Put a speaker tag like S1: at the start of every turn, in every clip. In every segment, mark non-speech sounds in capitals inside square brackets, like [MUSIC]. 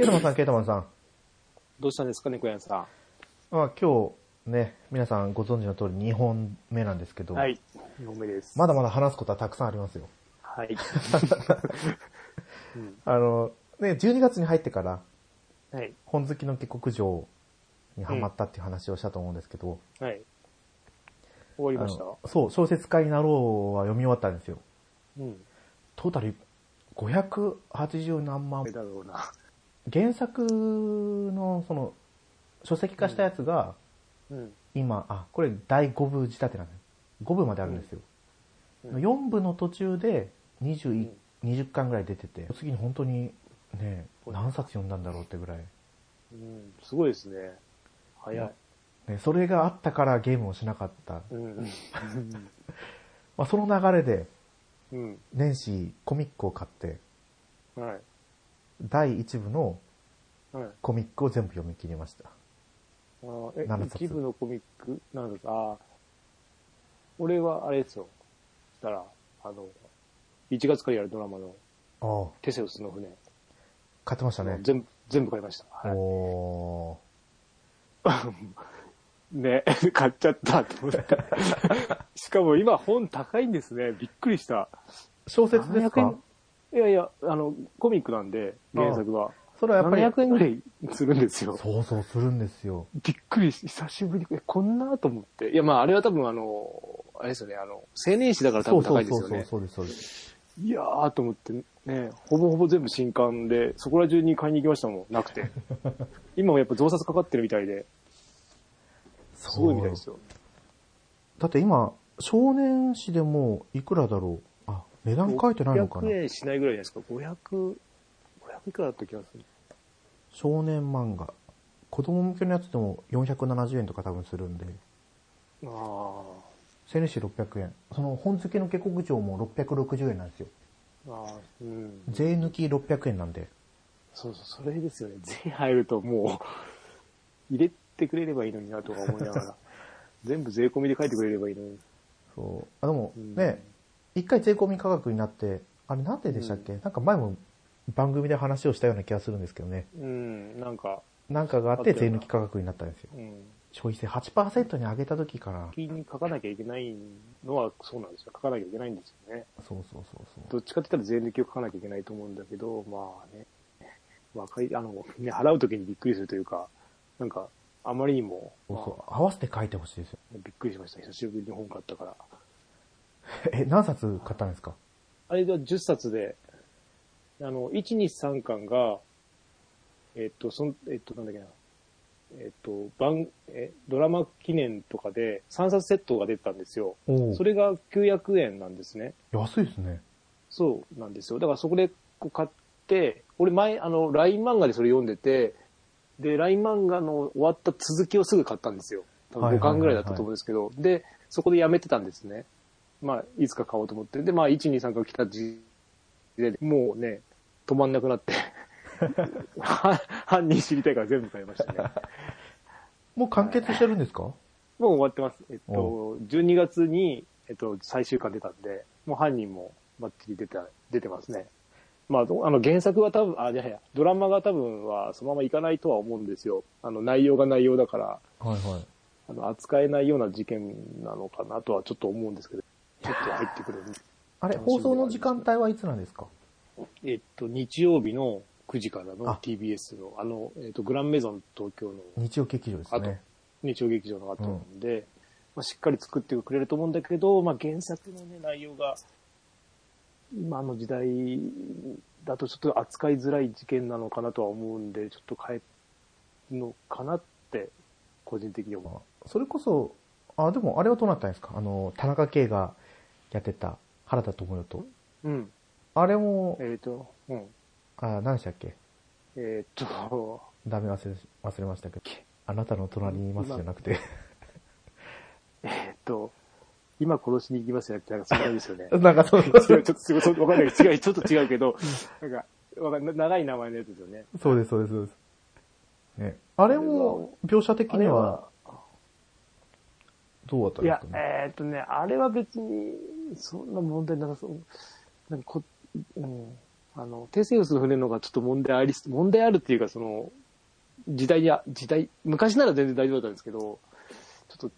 S1: ケータマンさん、ケータマンさん。
S2: どうしたんですか、猫屋さ
S1: まあ、今日ね、皆さんご存知の通り2本目なんですけど、
S2: ん。はい。2本目です。
S1: まだまだ話すことはたくさんありますよ。
S2: はい。[LAUGHS] うん。
S1: あの、ね、12月に入ってから、
S2: はい。
S1: 本好きの下克上にハマったっていう話をしたと思うんですけど、
S2: はい。終わり
S1: あ
S2: ました？
S1: のそう、小説家になろうは読み終わったんですよ。
S2: うん。
S1: トータル580何万。
S2: だろうな。
S1: 原作の、その、書籍化したやつが、
S2: うん。
S1: 今、あ、これ第5部仕立てなんです。5部まであるんですよ。
S2: うん
S1: 4部の途中で21、
S2: うん
S1: 20巻ぐらい出てて、次に本当にね、
S2: うん
S1: 何冊読んだんだろうってぐらい。
S2: うん。すごいですね。早い。
S1: ね、それがあったからゲームをしなかった。
S2: うん。[LAUGHS]
S1: まあ、その流れで、
S2: うん。
S1: 年始コミックを買って、
S2: はい。
S1: 第1部の
S2: はい。
S1: コミックを全部読み切りました。
S2: あーえ
S1: 何、冊
S2: 一部のコミック？なんですああ。俺はあれですよ。したら、あの、1月からやるドラマの
S1: ああ、
S2: テセウスの船。
S1: 買ってましたね。
S2: 全部、全部買いました。はい
S1: お [LAUGHS]
S2: ね、[LAUGHS] 買っちゃったと思って。[LAUGHS] しかも今本高いんですね。びっくりした。
S1: ー小説ですか
S2: ？700円いやいや、あの、コミックなんで、原作は。
S1: それはやっぱり、
S2: 700円ぐらいするんですよ。
S1: そうそうするんですよ。
S2: びっくりし、久しぶりに、えこんなと思って。いや、まあ、あれは多分あの、あれですよね、あの、青年誌だから多分高いですよね。
S1: そうです、そうです。
S2: いやーと思って、ね、ほぼほぼ全部新刊で、そこら中に買いに行きましたもん、なくて。[LAUGHS] 今もやっぱ増刷かかってるみたいで、すごいみたいですよ。
S1: だって今、少年誌でもいくらだろう。あ、値段書いてないのかな
S2: ？600円しないぐらいじゃないですか？500、500いくらだった気がする。
S1: 少年漫画。子供向けのやつでも470円とか多分するんで。
S2: ああ。
S1: 青年誌600円。その本付けの下克上も660円なんですよ。
S2: ああ、うん。
S1: 税抜き600円なんで。
S2: そうそう、それですよね。[LAUGHS] 税入るともう、入れてくれればいいのになとか思いながら。[LAUGHS] 全部税込みで書いてくれればいいのに。
S1: そう。あ、でも
S2: うん
S1: ね、一回税込み価格になって、あれなんででしたっけ、なんか前も番組で話をしたような気がするんですけどね。
S2: うん、なんか、
S1: なんかがあって税抜き価格になったんですよ。
S2: うん。
S1: 消費税8%に上げた時から。
S2: 先に書かなきゃいけないのはそうなんですよ。書かなきゃいけないんですよね。
S1: そうそうそうそう。
S2: どっちかって言ったら税抜きを書かなきゃいけないと思うんだけど、まあね、若い、あの、ね、払うときにびっくりするというか、なんか、あまりにも、
S1: そう
S2: ま
S1: そう合わせて書いてほしいですよ。
S2: あびっくりしました。久しぶりに本買ったから。[LAUGHS]
S1: え、何冊買ったんですか？
S2: あれが10冊で、あの、1、2、3巻が、えっと、そん、えっと、なんだっけな。えっと、番、え、ドラマ記念とかで3冊セットが出てたんですよ。
S1: お
S2: それが900円なんですね。
S1: 安いですね。
S2: そうなんですよ。だからそこでこう買って、俺前、あの、LINE 漫画でそれ読んでて、で、LINE 漫画の終わった続きをすぐ買ったんですよ。多分5巻ぐらいだったと思うんですけど、で、そこでやめてたんですね。まあ、いつか買おうと思って。で、まあ、1、2、3が来た時で、もうね、止まんなくなって、[LAUGHS] は犯人知りたいから全部買いましたね。
S1: もう完結してるんですか？
S2: もう終わってます。えっと、12月に、えっと、最終巻出たんで、もう犯人もバッチリ出た、出てますね。まあ、どあの、原作は多分、あ、じゃや、ドラマが多分はそのままいかないとは思うんですよ。あの、内容が内容だから、
S1: はいはい。
S2: あの、扱えないような事件なのかなとはちょっと思うんですけど、ちょっと入ってくる。
S1: あれ、放送の時間帯はいつなんですか？
S2: えっと、日曜日の9時からの
S1: あ。
S2: TBS の、あの、えっと、グランメゾン東京の
S1: 日曜劇場ですね。
S2: 日曜劇場の後なんで、まあ、しっかり作ってくれると思うんだけど、まあ、原作のね、内容が、今の時代だとちょっと扱いづらい事件なのかなとは思うんで、ちょっと変えるのかなって、個人的に思
S1: それこそ、あ、でもあれはどうなったんですか？あの、田中圭がやってた原田知世と。
S2: う。うん。
S1: あれも、
S2: えっ、と、うん。
S1: あ、何でしたっけ？
S2: えっ、と、
S1: ダメ忘れ、忘れましたけど。あなたの隣にいますじゃなくて。
S2: えっ、と、今殺しに行きますよって、なんかそんなですよね。[LAUGHS]
S1: なんかそう、
S2: 違う、ちょっとすごい、わかんない違う、ちょっと違うけど、なんか、長い名前のやつですよね。
S1: そうです、そうです、そうです。ね。あれも、描写的には、どうだったん
S2: いや
S1: ですか、ね
S2: えーっとね、あれは別に、そんな問題なさそう。なんかこ、うん。あの、テセウスの船の方がちょっと問題ありす、問題あるっていうか、その、時代や、時代、昔なら全然大丈夫だったんですけど、ちょっと、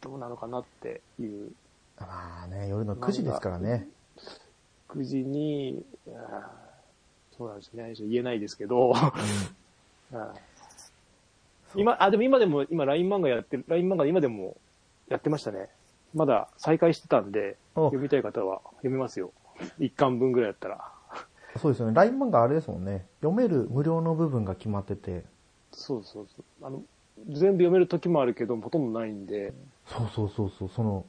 S2: どうなのかなっていう、
S1: まあね、夜の9時ですからね。
S2: 9時に、あーそうなんですね、言えないですけど、[LAUGHS] 今、あ、でも今でも、今 LINE 漫画やってる、LINE 漫画今でもやってましたね。まだ再開してたんで、
S1: お
S2: 読みたい方は読めますよ。一巻分ぐらいやったら。
S1: そうですよね。LINE 漫画あれですもんね。読める無料の部分が決まってて。
S2: そうそうそう。あの、全部読める時もあるけど、ほとんどないんで。
S1: そうそうそうそう。その、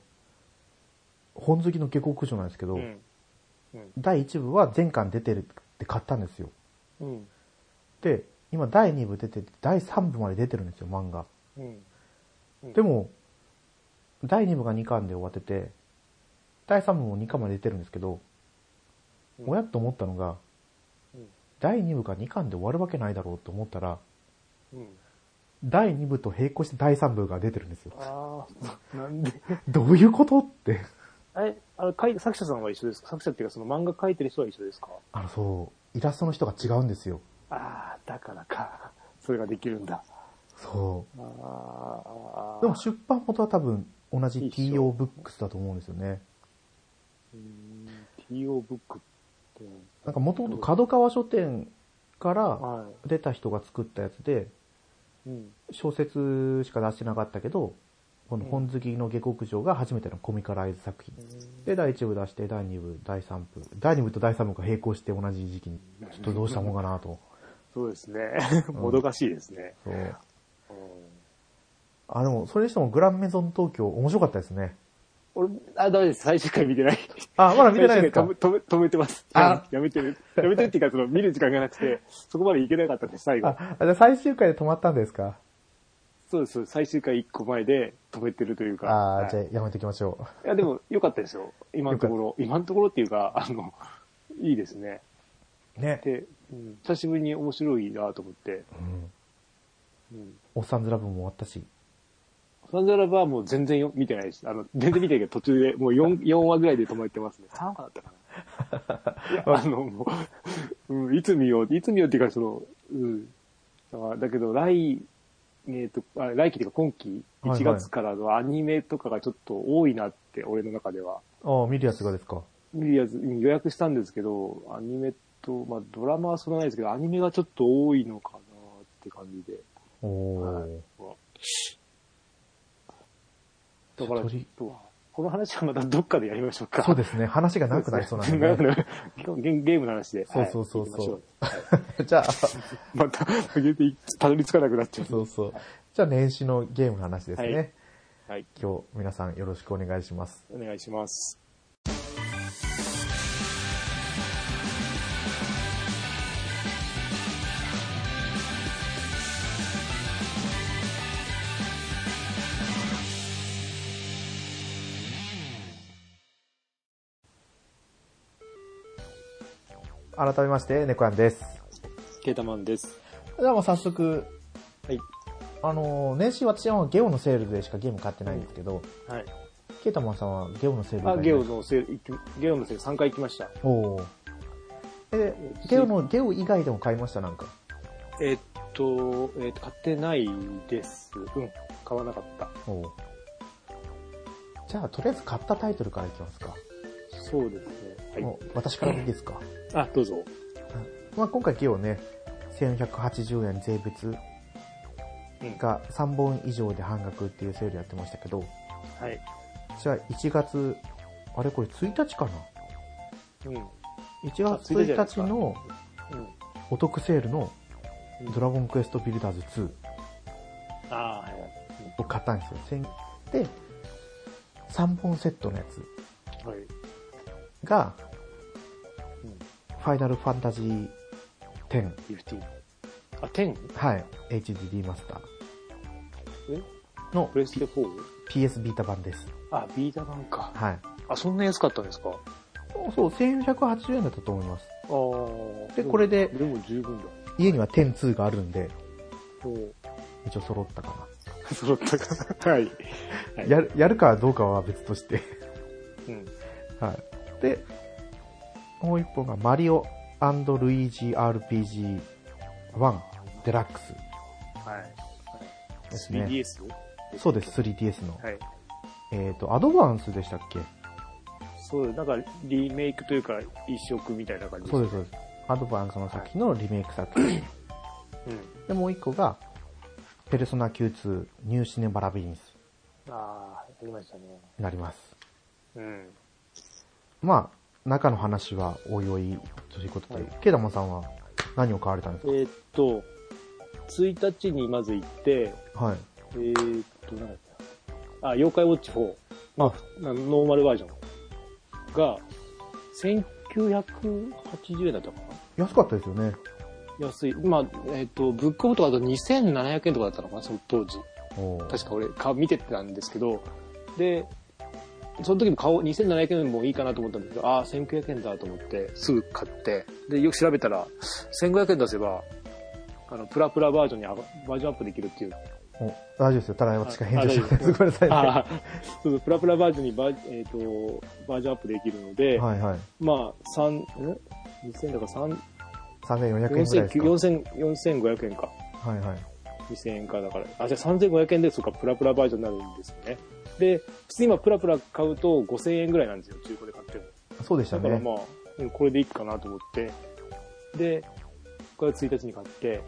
S1: 本好きの下克上なんですけど、
S2: うん。
S1: 第1部は全巻出てるって買ったんですよ。
S2: うん。
S1: で、今第2部出てて、第3部まで出てるんですよ、漫画。
S2: うん。
S1: でも、第2部が2巻で終わってて、第3部も2巻まで出てるんですけど、
S2: うん
S1: おやっと思ったのが、
S2: うん
S1: 第2部が2巻で終わるわけないだろうと思ったら、
S2: うん。
S1: 第2部と並行して第3部が出てるんですよ。
S2: ああ、[LAUGHS] なんで？[LAUGHS]
S1: どういうことって。
S2: え、あの、書い作者さんは一緒ですか？作者っていうかその漫画描いてる人は一緒ですか？
S1: あの、そう、イラストの人が違うんですよ。
S2: ああ、だからか。それができるんだ。
S1: そ。う。でも出版元は多分同じ TO ブックスだと思うんですよね。
S2: TO ブックって。
S1: なんかもともと角川書店から
S2: は
S1: 出た人が作ったやつで。小説しか出してなかったけど、この本好きの下克上が初めてのコミカライズ作品。で、第1部出して、第2部、第3部。第2部と第3部が並行して同じ時期に、ちょっとどうしたもんかなと。[LAUGHS]
S2: そうですね。もどかしいですね。
S1: そう。
S2: うん
S1: あ、でも、それにしてもグランメゾン東京面白かったですね。
S2: 俺、あ、ダメです。最終回見てない。
S1: あ、まだ見てないですか？
S2: 止め、止めてます。
S1: あ
S2: やめてる。やめてるっていうか、その、見る時間がなくて、そこまでいけなかったんです、最後。
S1: あ、じゃあ最終回で止まったんですか？
S2: そうです。最終回一個前で止めてるというか。
S1: ああ、
S2: はい
S1: じゃあやめときましょ
S2: いや、でも、良かったですよ。今のところ。今のところっていうか、あの、いいですね。
S1: う。ね。
S2: で、うん、久しぶりに面白いなと思って。
S1: うん。
S2: うん。
S1: おっさんずラブも終わったし。
S2: サンザラバはもう全然よ見てないです。あの、全然見てないけど途中でもう4、[LAUGHS] 4話ぐらいで止まってますね。3話だったかな。[LAUGHS] あの、もう、うん、いつ見よう、いつ見ようっていうか、その、うん。だけど、来、えっ、と、あ来期っていうか今期、
S1: はいはい
S2: 1月からのアニメとかがちょっと多いなって、俺の中では。
S1: ああ、見るやつがですか？
S2: 見るやつ、うん予約したんですけど、アニメと、まあドラマはそんなないですけど、アニメがちょっと多いのかなって感じで。
S1: おお、
S2: はいだからこの話はまたどっかでやりましょうか。
S1: そうですね。話がなくなりそうなんでね。
S2: ね。ゲ [LAUGHS] ゲームの話で。
S1: そうそうそうそう
S2: はい [LAUGHS]
S1: じゃあ、
S2: また、たどり着かなくなっちゃう。
S1: そうそう。じゃあ年始のゲームの話ですね。
S2: はいはい。
S1: 今日皆さんよろしくお願いします。
S2: お願いします。
S1: 改めまして、猫やんです。
S2: ケータマンです。
S1: ではもう早速、
S2: はい。
S1: あのー、年始私はゲオのセールでしかゲーム買ってないんですけど、
S2: はい。
S1: ケータマンさんはゲオのセール
S2: あ、ゲオ
S1: の。
S2: のセール、ゲオのセール3回行きました。
S1: おお。え、ゲオの、ゲオ以外でも買いました？なんか。
S2: えっと、えっと、買ってないです。うん。買わなかった。
S1: おお。じゃあ、とりあえず買ったタイトルからいきますか。
S2: そうですね。はい。
S1: 私からでいいですか？
S2: あ、どうぞ。
S1: まあ、今回ゲオね、1180円税別
S2: うん。
S1: が3本以上で半額っていうセールやってましたけど、
S2: はい。
S1: じゃあ1月、あれこれ1日かな？
S2: うん。
S1: 1
S2: あ
S1: 月
S2: 1日じゃないですか
S1: 1日の
S2: うん。
S1: お得セールの
S2: うん
S1: ドラゴンクエストビルダーズ2
S2: ああ、はいはい。
S1: を買ったんですよ。で、3本セットのやつ
S2: はい。
S1: が、
S2: うん。
S1: ファイナルファンタジー10。
S2: 15。あ、10?
S1: はい。HD リマスター
S2: え？
S1: の
S2: プレステ 4?
S1: PS ビータ版です。
S2: あ、ビータ版か。
S1: はい。
S2: あ、そんな安かったんですか？
S1: そう、1180円だったと思います。
S2: ああ。
S1: でこれで
S2: でも十分だ。
S1: 家には102があるんで、一応揃ったか [LAUGHS]
S2: 揃ったかな。は。い
S1: やる、やるかどうかは別として。
S2: うん。
S1: はい。で、もう一本がマリオルイージ RPG1 デラックス
S2: はい。
S1: ですね。
S2: 3DS?
S1: そうです、3DS の。
S2: はい。
S1: えっ、と、アドバンスでしたっけ？
S2: そう、なんかリメイクというか一色みたいな感じ
S1: そうです、そうです。アドバンスの作品のリメイク作品。
S2: うん。
S1: で、もう一個が、ペルソナ Q2 ニューシネバラビリンス
S2: ああ、やりましたね。
S1: になります。
S2: うん。
S1: まあ、中の話はおいおいということで、ケイダモンさんは何を買われたんです
S2: えーっと、1日にまず行って、
S1: かはい。
S2: えーっと、なんだっけなあ、妖怪ウォッチ4。
S1: あ、
S2: なノーマルバージョンが、1980円だったかな？
S1: 安かったですよね。
S2: 安い。まあ、えーっと、ブックオフとかだと2700円とかだったのかな、その当時。
S1: おー
S2: 確か俺、か見てたんですけど、で、その時も買おう、2700円もいいかなと思ったんですけど、ああ、1900円だと思って、すぐ買って、で、よく調べたら、1500円出せば、あの、プラプラバージョンにあバージョンアップできるっていう。
S1: お大丈夫ですよ。ただ私が返事し
S2: あ
S1: て [LAUGHS] ごめんなさいね。
S2: そうそう、プラプラバージョンにバー,、えー、とバージョンアップできるので、
S1: いはい。
S2: まあ、三ん ?2000 だから3、
S1: 3400円ぐらいですか。
S2: 4000 4500円か。
S1: はいはい。
S2: 2000円かだから。あ、じゃあ3500円で、そうか、プラプラバージョンになるんですよね。で、普通に今プラプラ買うと5000円ぐらいなんですよ、中古で買っても。
S1: そうでしたね。
S2: だからまあ、うんこれでいいかなと思って。で、これ1日に買って、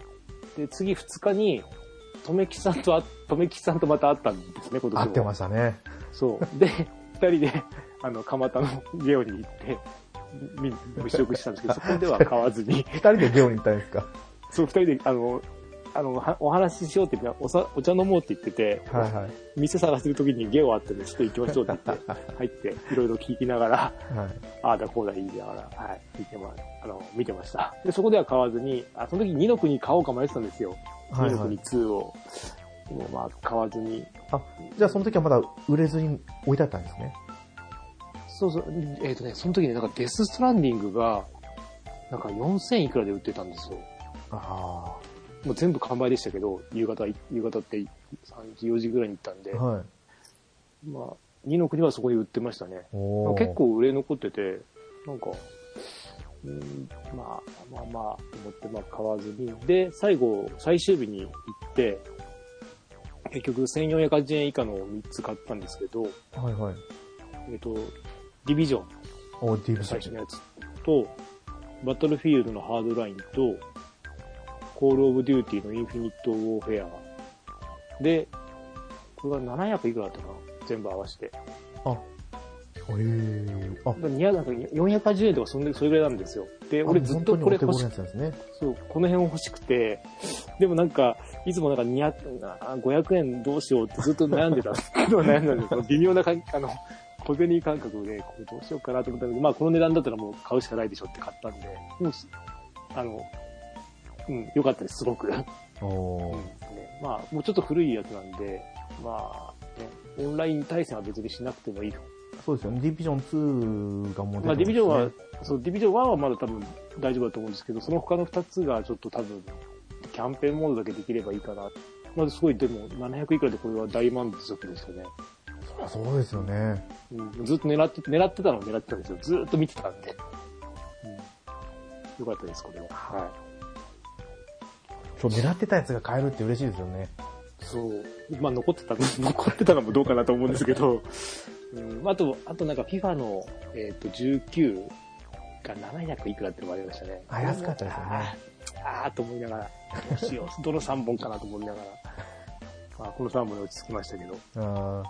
S2: で、次2日に、とめきさんとあ、とめきさんとまた会ったんですね、今年も。
S1: 合ってましたね。
S2: そう。で、二人で、あの、蒲田のゲオに行って、み、物色したんですけど、そこでは買わずに、
S1: 二人でゲオに行ったんですか？
S2: そう、二人で、あの、あの、はお話ししようって言って、おさ、お茶飲もうって言ってて、
S1: はいはい。
S2: 店探してる時にゲオあってね、ちょっと行きましょうって言って、[LAUGHS] 入って、いろいろ聞きながら、
S1: はい。
S2: ああだこうだ言いながら、はい、見てま、あの、見てました。で、そこでは買わずに、あ、その時二の国買おうか迷ってたんですよ。二の国
S1: はいはい。
S2: 2を。でもまあ、買わずに。
S1: あ、じゃあその時はまだ売れずに置いてあったんですね。
S2: そうそう、えっ、とね、その時ね、なんかデスストランディングが、なんか4000いくらで売ってたんですよ。
S1: あ
S2: もう全部完売でしたけど、夕方、夕方って3時、4時ぐらいに行ったんで、
S1: あ。はい。
S2: まあ、二の国はそこに売ってましたね。結。構売れ残ってて、なんか、うん、まあ、まあまあ、思って、まあ買わずに。で、最後、最終日に行って、結局1480円以下の3つ買ったんですけど、
S1: はいはい。
S2: えっ、と、ディビジョン、
S1: おー、ディブ
S2: 最初のやつと、バトルフィールドのハードラインと、コールオブデューティーのインフィニットウォーフェア。で、これが700いくらだったかな？全部合わせて。
S1: あ、へえ。あ、
S2: 200なんか480円とかそんでそれぐらいなんですよ。で、俺ずっとこれ欲し
S1: 本当にお手頃なやつなんですね。
S2: そう、この辺欲しくて、でもなんか、いつもなんか200、あ500円どうしようってずっと悩んでたの悩んだんですよ。[LAUGHS] 微妙な感あの、小銭感覚で、これどうしようかなと思ったんだけど、まあこの値段だったらもう買うしかないでしょって買ったんで、もう、あの、うん、良かったです、すごく。うん
S1: お
S2: まあ、もうちょっと古いやつなんで、まあ、ね、オンライン対戦は別にしなくてもいい
S1: そうですよね。ディビジョン2がもう出て
S2: まあ、ディビジョンは、そう、ディビジョン1はまだ多分大丈夫だと思うんですけど、その他の2つがちょっと多分、キャンペーンモードだけできればいいかな。まずすごい、でも、700いくらでこれは大満足ですよね。
S1: あそうですよね。
S2: うん、ずっと狙って、狙ってたのを狙ってたんですよ。ずっと見てたんで。うん。よかったです、これは。はい。
S1: そう、狙ってたやつが買えるって嬉しいですよね。
S2: そう。まあ、残ってた、[LAUGHS] 残ってたのもどうかなと思うんですけど、うん、あと、あとなんか FIFA の、えっ、と、19が700いくらってのもありましたね。
S1: あ安かったですよね
S2: あーあーと思いながら、どうしよう、[LAUGHS] どの3本かなと思いながら、まあ、この3本で落ち着きましたけど。
S1: あ
S2: は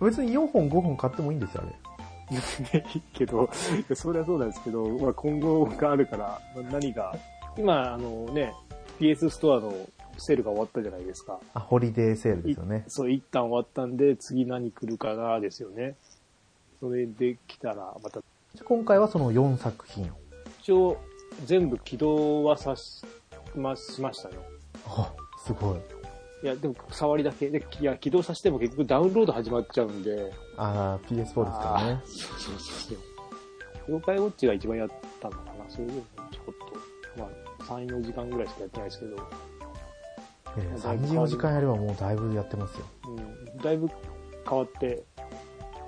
S1: ー別に4本5本買ってもいいんですよ、あれ。
S2: い。いいけど、それはそうなんですけど、まあ、今後があるから、何が、今、あのね、PS ストアのセールが終わったじゃないですか。
S1: あ、ホリデーセールですよね。
S2: そう、一旦終わったんで、次何来るかな、ですよね。それで来たら、また、
S1: 今回はその4作品。
S2: 一応、全部起動はさし、ま、しましたね。
S1: あ、すごい。
S2: いや、でも、触りだけ。で、いや、起動させても結局ダウンロード始まっちゃうんで。
S1: あー PS4 ですからね。
S2: そうそうそう。妖怪ウォッチが一番やったのかな。それでもちょこっと、まあ、3、4時間ぐらいしかやってないですけど、
S1: えー、3、4時間やればもうだいぶやってますよ。
S2: うん、だいぶ変わって、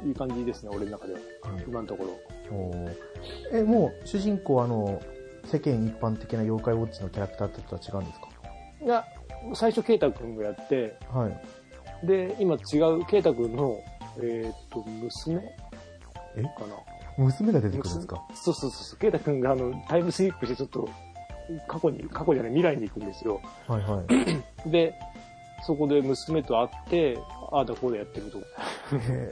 S2: いい感じですね、俺の中では。
S1: うん
S2: 今のところ。
S1: おーえ、もう主人公あの、世間一般的な妖怪ウォッチのキャラクターとは違うんですか？
S2: いや、最初、ケイタ君がやって、
S1: はい。
S2: で、今違う、ケイタ君の、えーっと、娘？
S1: え？
S2: かな。
S1: 娘が出てくるんですか？
S2: そうそうそうそう。ケイタ君があの、タイムスリップしてちょっと、過去に、過去じゃない、未来に行くんですよ。
S1: はいはい。[CLEARS THROAT]
S2: で、そこで娘と会って、ああだこうだやってると。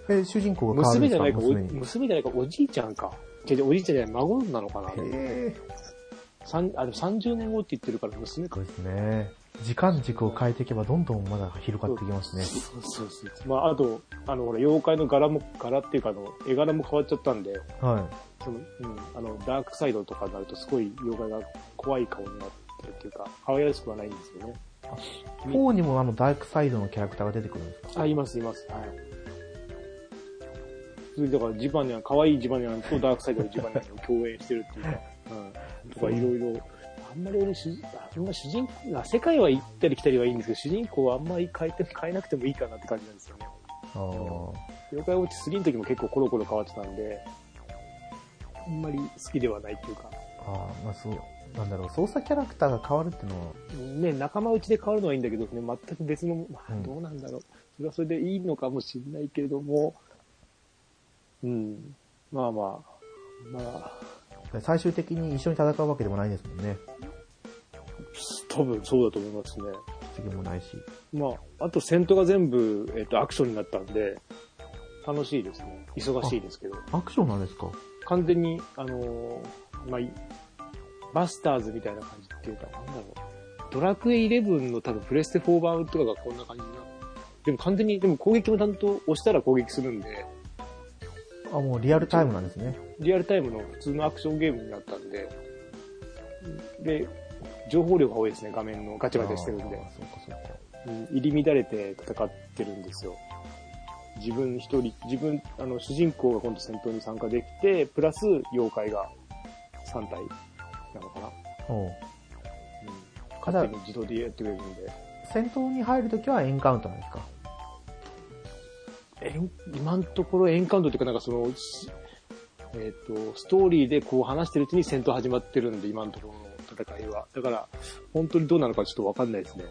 S2: [LAUGHS]
S1: え主人公が
S2: 娘じゃないか、お
S1: 娘
S2: じゃないか、おじいちゃんか。違う違うおじいちゃんじゃない、孫なのかな。
S1: へ
S2: 三あでも30年後って言ってるから娘か。
S1: そうですね。時間軸を変えていけばどんどんまだ広がっていきますね。
S2: そうそうそう。まあ、あと、あの、ほら、妖怪の柄も、柄っていうか、あの、絵柄も変わっちゃったんで、
S1: は
S2: その、うん、あの、ダークサイドとかになると、すごい妖怪が怖い顔になってるっていうか、可愛らしくはないんですよね。
S1: い。4にもあのダークサイドのキャラクターが出てくるんですか？
S2: あ、います、います。はい。それだから、ジバニャン、可愛いジバニャンとダークサイドのジバニャンを共演してるっていうか、うん。とか、いろいろ、あんまり俺主、あんま主人公、あ世界は行ったり来たりはいいんですけど、主人公はあんまり変えて、変えなくてもいいかなって感じなんですよね。
S1: あー
S2: 妖怪ウォッチ3の時も結構コロコロ変わってたんで、あんまり好きではないっていうか、
S1: あー、まあそう、なんだろう、操作キャラクターが変わるっていうのは、
S2: ね、仲間内で変わるのはいいんだけどね、全く別の、まあ
S1: うん
S2: どうなんだろう。それはそれでいいのかもしれないけれども、うん。まあまあ、まあ、
S1: 最終的に一緒に戦うわけでもないんですもんね。
S2: 多分そうだと思いますね。
S1: 次もないし。
S2: まあ、あと戦闘が全部、えっ、と、アクションになったんで、楽しいですね。忙しいですけど。
S1: アクションなんですか？
S2: 完全に、あのーまあい、バスターズみたいな感じっていうか、なんだろう。ドラクエ11の多分プレステ4版とかがこんな感じな。でも完全に、でも攻撃もちゃんと押したら攻撃するんで、
S1: あ、もうリアルタイムなんですね。
S2: リアルタイムの普通のアクションゲームになったんで、で、情報量が多いですね、画面のガチャガチャしてるんで
S1: そうかそうか。
S2: うん入り乱れて戦ってるんですよ。自分一人、自分、あの、主人公が今度戦闘に参加できて、プラス妖怪が3体なのかな？
S1: おう
S2: うん。勝手に自動でやってくれるんで。
S1: 戦闘に入るときはエンカウントなんですか？
S2: エン今のところエンカウントっていうかなんかその、しえっ、と、ストーリーでこう話してるうちに戦闘始まってるんで、今のところの戦いは。だから、本当にどうなのかちょっとわかんないですね。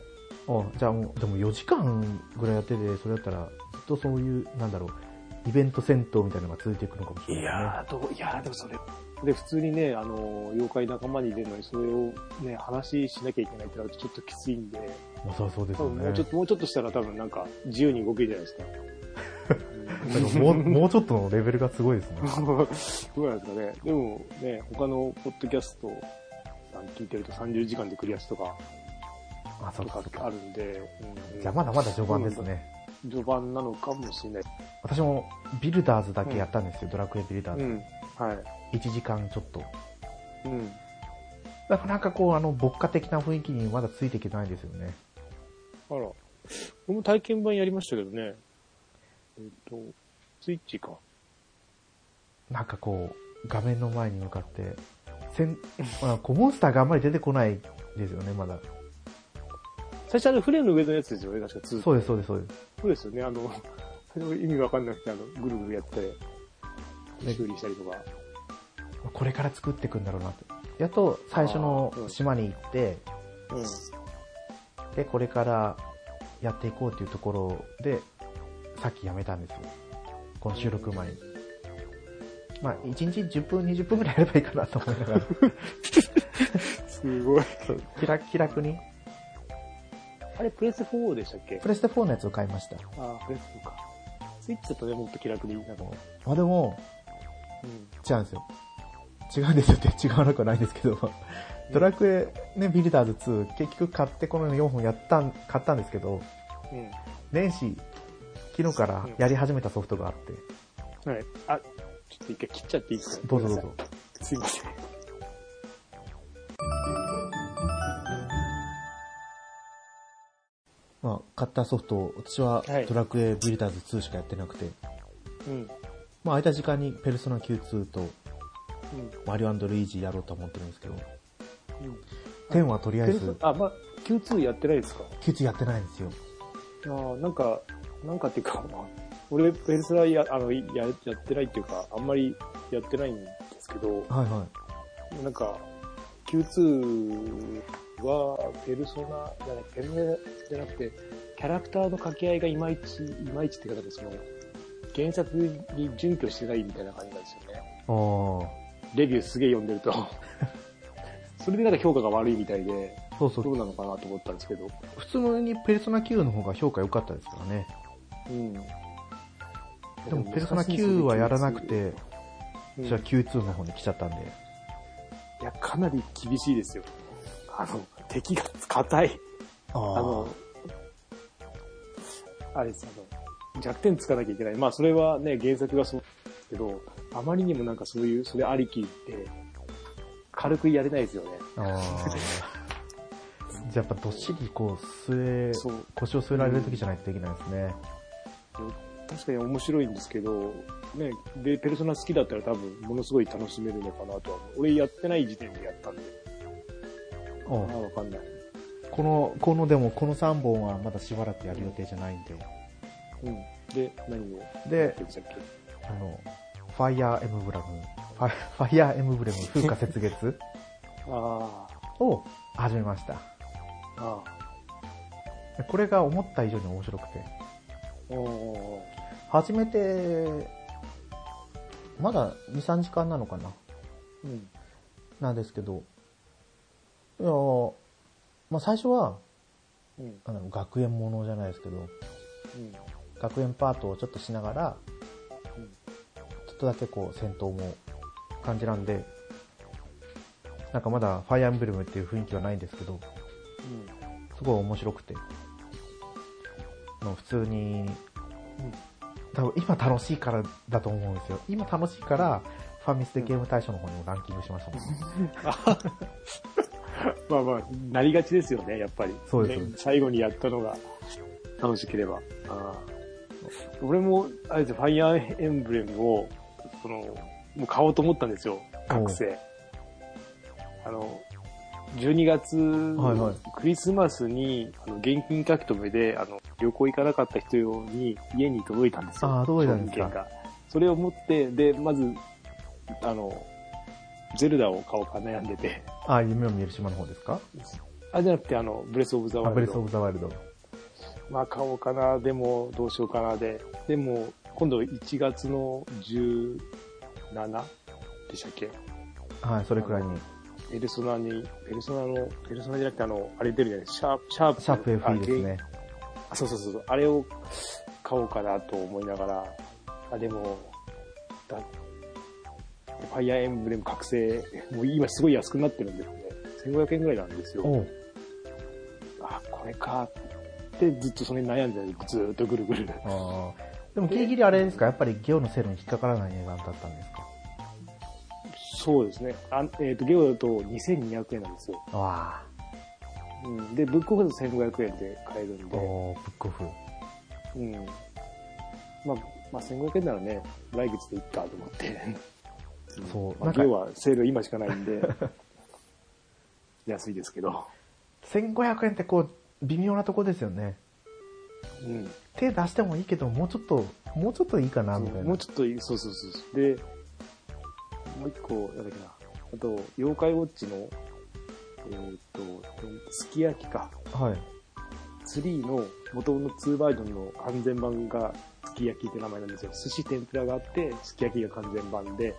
S1: あじゃあもう、でも4時間ぐらいやってて、それだったら、ずっとそういう、なんだろう、イベント戦闘みたいなのが続いていくのかもしれない、ね。
S2: どう、いやー、でもそれ。で、普通にね、あの、妖怪仲間に出るのに、それをね、話しなきゃいけないってなるとちょっときついんで、
S1: まあそうそうですよね。
S2: もうちょっと、もうちょっとしたら多分なんか、自由に動けるじゃないですか。[LAUGHS]
S1: なんかもう、[LAUGHS] もうちょっとのレベルがすごいですね。
S2: どうなんですかね。でもね、他のポッドキャストさん聞いてると30時間でクリアしとか、
S1: あ、そう
S2: とか。あるんで、うん
S1: じゃあまだまだ序盤ですね。
S2: 序盤なのかもしれない。
S1: 私もビルダーズだけやったんですよ、ドラクエビルダーズ。
S2: うん。はい。
S1: 1時間ちょっと。
S2: うん。
S1: なかなかこう、あの、牧歌的な雰囲気にまだついていけてないんですよね。
S2: あら。僕も体験版やりましたけどね。えっ、と、スイッチか。
S1: なんかこう、画面の前に向かって、せん、まあ、こうモンスターがあんまり出てこないですよね、まだ。
S2: 最初あの船の上のやつですよね、確か2。
S1: そうです、そうです、そうです。
S2: そうですよね、あの、[LAUGHS] それ意味わかんなくて、あの、ぐるぐるやって、
S1: ね
S2: 修理したりとか。
S1: これから作っていくんだろうなと。やっと最初の島に行って、
S2: うん。
S1: で、これからやっていこうっていうところで、さっきやめたんですよ。この収録前に。まあ、1日10分、20分くらいやればいいかなと思いながら、
S2: すごい。
S1: 気楽気楽に。
S2: あれ、プレステ4でしたっけ？
S1: プレステ4のやつを買いました。
S2: ああ、プレステ4か。スイッチだとね、もっと気楽に、なんか、
S1: まあでも、
S2: うん。
S1: 違うんですよ。違うんですよって違わなくはないんですけど、ドラクエね、ビルダーズ2、結局買ってこの4本やったん、買ったんですけど、
S2: うん。
S1: 年始、昨日からやり始めたソフトがあって、
S2: はい。あ、ちょっと一回切っちゃっていいですか？
S1: どうぞどうぞ。
S2: すいません。
S1: まあ、買ったソフトを、私は
S2: はい
S1: ドラクエビルダーズ2しかやってなくて、
S2: うん。
S1: まあ、空いた時間にペルソナ Q2 と
S2: うん。
S1: マリオルイージやろうと思ってるんですけど、
S2: うん。
S1: 10はとりあえず、
S2: あ、まあ、Q2 やってないですか
S1: ？Q2 やってないんですよ。
S2: ああ、なんか、なんかっていうか、まあ、俺、ペルソナや、あの、や、やってないっていうか、あんまりやってないんですけど、
S1: はいは
S2: なんか、Q2 は、ペルソナ、じゃない、ペルソナじゃなくて、キャラクターの掛け合いがいまいち、いまいちっていうかその、原作に準拠してないみたいな感じなんですよね。
S1: ああ。
S2: レビューすげえ読んでると。[LAUGHS] それでなんか評価が悪いみたいで、
S1: そうそう
S2: ど。うなのかなと思ったんですけど。
S1: 普通にペルソナ9の方が評価良かったですからね。
S2: うん。
S1: でもペルソナ9はやらなくて、
S2: うん
S1: じゃあ Q2 の方に来ちゃったんで。
S2: いや、かなり厳しいですよ。あの、敵が硬い。
S1: あ
S2: あの、あれです、あの、弱点つかなきゃいけない。まあ、それはね、原作がそうですけど、あまりにもなんかそういう、それありきって、軽くやれないですよね。[LAUGHS]
S1: じゃあやっぱどっしりこう、据え。腰を据えられる時じゃないとできないですね。
S2: 確かに面白いんですけど、ね、で、ペルソナ好きだったら多分、ものすごい楽しめるのかなとは思う。俺やってない時点でやったんで、あ
S1: お
S2: あ、わかんない。
S1: この、このでもこの3本はまだしばらくやる予定じゃないんで。
S2: うん。で、何を？や
S1: で
S2: って、るんでしたっけ？
S1: あの、ファイヤーエムブレム、ファファイヤーエムブレム風花雪月？
S2: あ
S1: を始めました。
S2: あ。
S1: これが思った以上に面白くて。
S2: おお
S1: 始めて、まだ2、3時間なのかな？
S2: うん。
S1: なんですけど、いやーまあ最初は、
S2: うん。
S1: あの学園ものじゃないですけど、
S2: うん。
S1: 学園パートをちょっとしながら、っとだけこう戦闘も感じなんで、なんかまだファイアーエンブレムっていう雰囲気はないんですけど、すごい面白くて、あの普通に、多分今楽しいからだと思うんですよ。今楽しいから、ファミステゲーム大賞の方にもランキングしましたもん。[LAUGHS]
S2: まあまあ、なりがちですよね、やっぱり。
S1: そうです
S2: ね最後にやったのが楽しければ。ああ俺も、あれですよファイアーエンブレムを、その、もう買おうと思ったんですよ、学生。あの、12月、
S1: はいはい
S2: クリスマスに、あの、現金書き留めで、あの、旅行行かなかった人用に家に届いたんですよ。
S1: ああ届いたんですか
S2: それを持って、で、まず、あの、ゼルダを買おうか悩んでて、
S1: あ、夢を見える島の方ですか？
S2: あ、じゃなくて、あの、ブレスオブザ
S1: あ、
S2: ワイルド。
S1: ブレスオブザワイルド。
S2: まあ、買おうかな、でも、どうしようかな、で。でも、今度1月の17でしたっけ？
S1: はい、それくらいに。
S2: ペルソナに、ペルソナの、ペルソナじゃなくて、あの、あれ出るじゃないシャープ、シャープ。
S1: シャープ FE ですね。
S2: あ、そうそうそうそう。あれを買おうかなと思いながら、あ、でも、だ、ファイアーエンブレム覚醒、もう今すごい安くなってるんですね。1500円ぐらいなんですよ。あ、これかってずっとそれに悩んでる、ずーっとぐるぐる。
S1: あーでもギリギリあれですか？やっぱりゲオのセールに引っかからない値段だったんですか？
S2: そうですね。あえっ、と、ゲオだと2200円なんですよ。
S1: わ
S2: うん。で、ブックオフだと1500円で買えるん
S1: あ
S2: で、
S1: おーブックオフ。
S2: うん。まあ、まあ、1500円ならね、来月でいっかと思って。[LAUGHS]
S1: そう
S2: まあ、ゲオはセール今しかないんで、[LAUGHS] 安いですけど。
S1: 1500円ってこう、微妙なとこですよね。
S2: うん。
S1: 手出してもいいけど、もうちょっと、もうちょっといいかな、みたいな。
S2: もうちょっといい、そうそうそうそう。で、もう一個、なんだっけな。あと、妖怪ウォッチの、えーっと、すき焼きか。
S1: はい。
S2: 3の元の2バージョンの完全版がすき焼きって名前なんですよ。寿司天ぷらがあって、すき焼きが完全版で、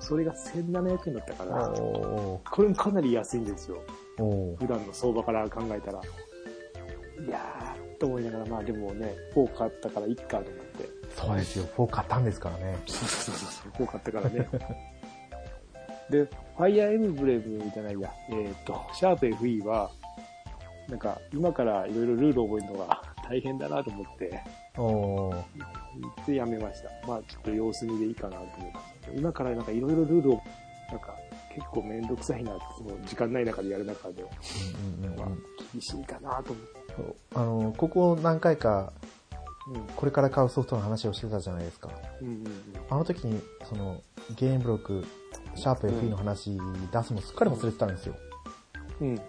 S2: それが1700円だったから、これもかなり安いんですよ。普段の相場から考えたら。いやー、と思いながら、まあでもね、4買ったからいっかと思って。
S1: そうですよ。4買ったんですからね。
S2: そうそうそうそう、4買ったからね。で、ファイアーエムブレムじゃないや、えっ、と、シャープ FE は、なんか、今からいろいろルールを覚えるのが大変だなと思って、
S1: おー
S2: でやめました。まあちょっと様子見でいいかなと思います。今からなんかいろいろルールを、なんか結構めんどくさいなって、その時間ない中でやる中で、
S1: うんうんうん
S2: まあ
S1: うん
S2: 厳しいかなと思っ
S1: あの、ここ何回か、
S2: うん。
S1: これから買うソフトの話をしてたじゃないですか。
S2: うんうん
S1: あの時に、その、ゲームブロック、シャープ FE の話出すのすっかり忘れてたんですよ。
S2: うん。うん。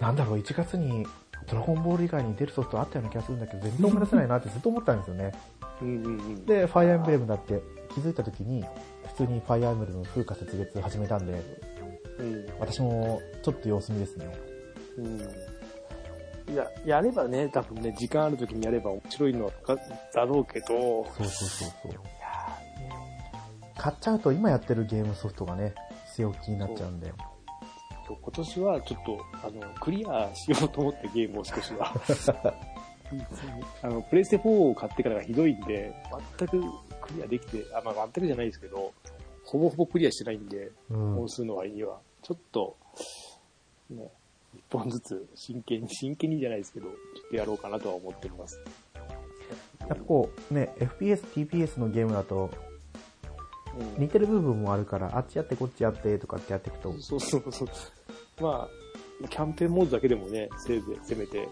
S1: なんだろう、1月にドラゴンボール以外に出るソフトあったような気がするんだけど、全然思い出せないなってずっと思ったんですよね。
S2: うんうんうん。
S1: で、ファイアーエンブレムだって気づいた時に、普通にファイアーエンブレム風化雪月始めたんで、
S2: うん。
S1: 私もちょっと様子見ですね。
S2: うん。いや、やればね、多分ね、時間ある時にやれば面白いのかだろうけど、
S1: そうそうそうそう。買っちゃうと今やってるゲームソフトがね、据え置きになっちゃうんで。
S2: 今年はちょっと、あの、クリアしようと思ってゲームを少しは。あの、プレイステ4を買ってからがひどいんで、全くクリアできて、あ、まあ全くじゃないですけど、ほぼほぼクリアしてないんで、
S1: うん
S2: 本。数の割には、ちょっと、ね、一本ずつ真剣に、真剣にじゃないですけど、ちょっとやろうかなとは思っております。
S1: やっぱこう、ね、FPS、TPS のゲームだと
S2: うん
S1: 似てる部分もあるから、あっちやってこっちやってとかってやっていくと、
S2: そうそうそう。まあ、キャンペーンモードだけでもね、せいぜいせめて、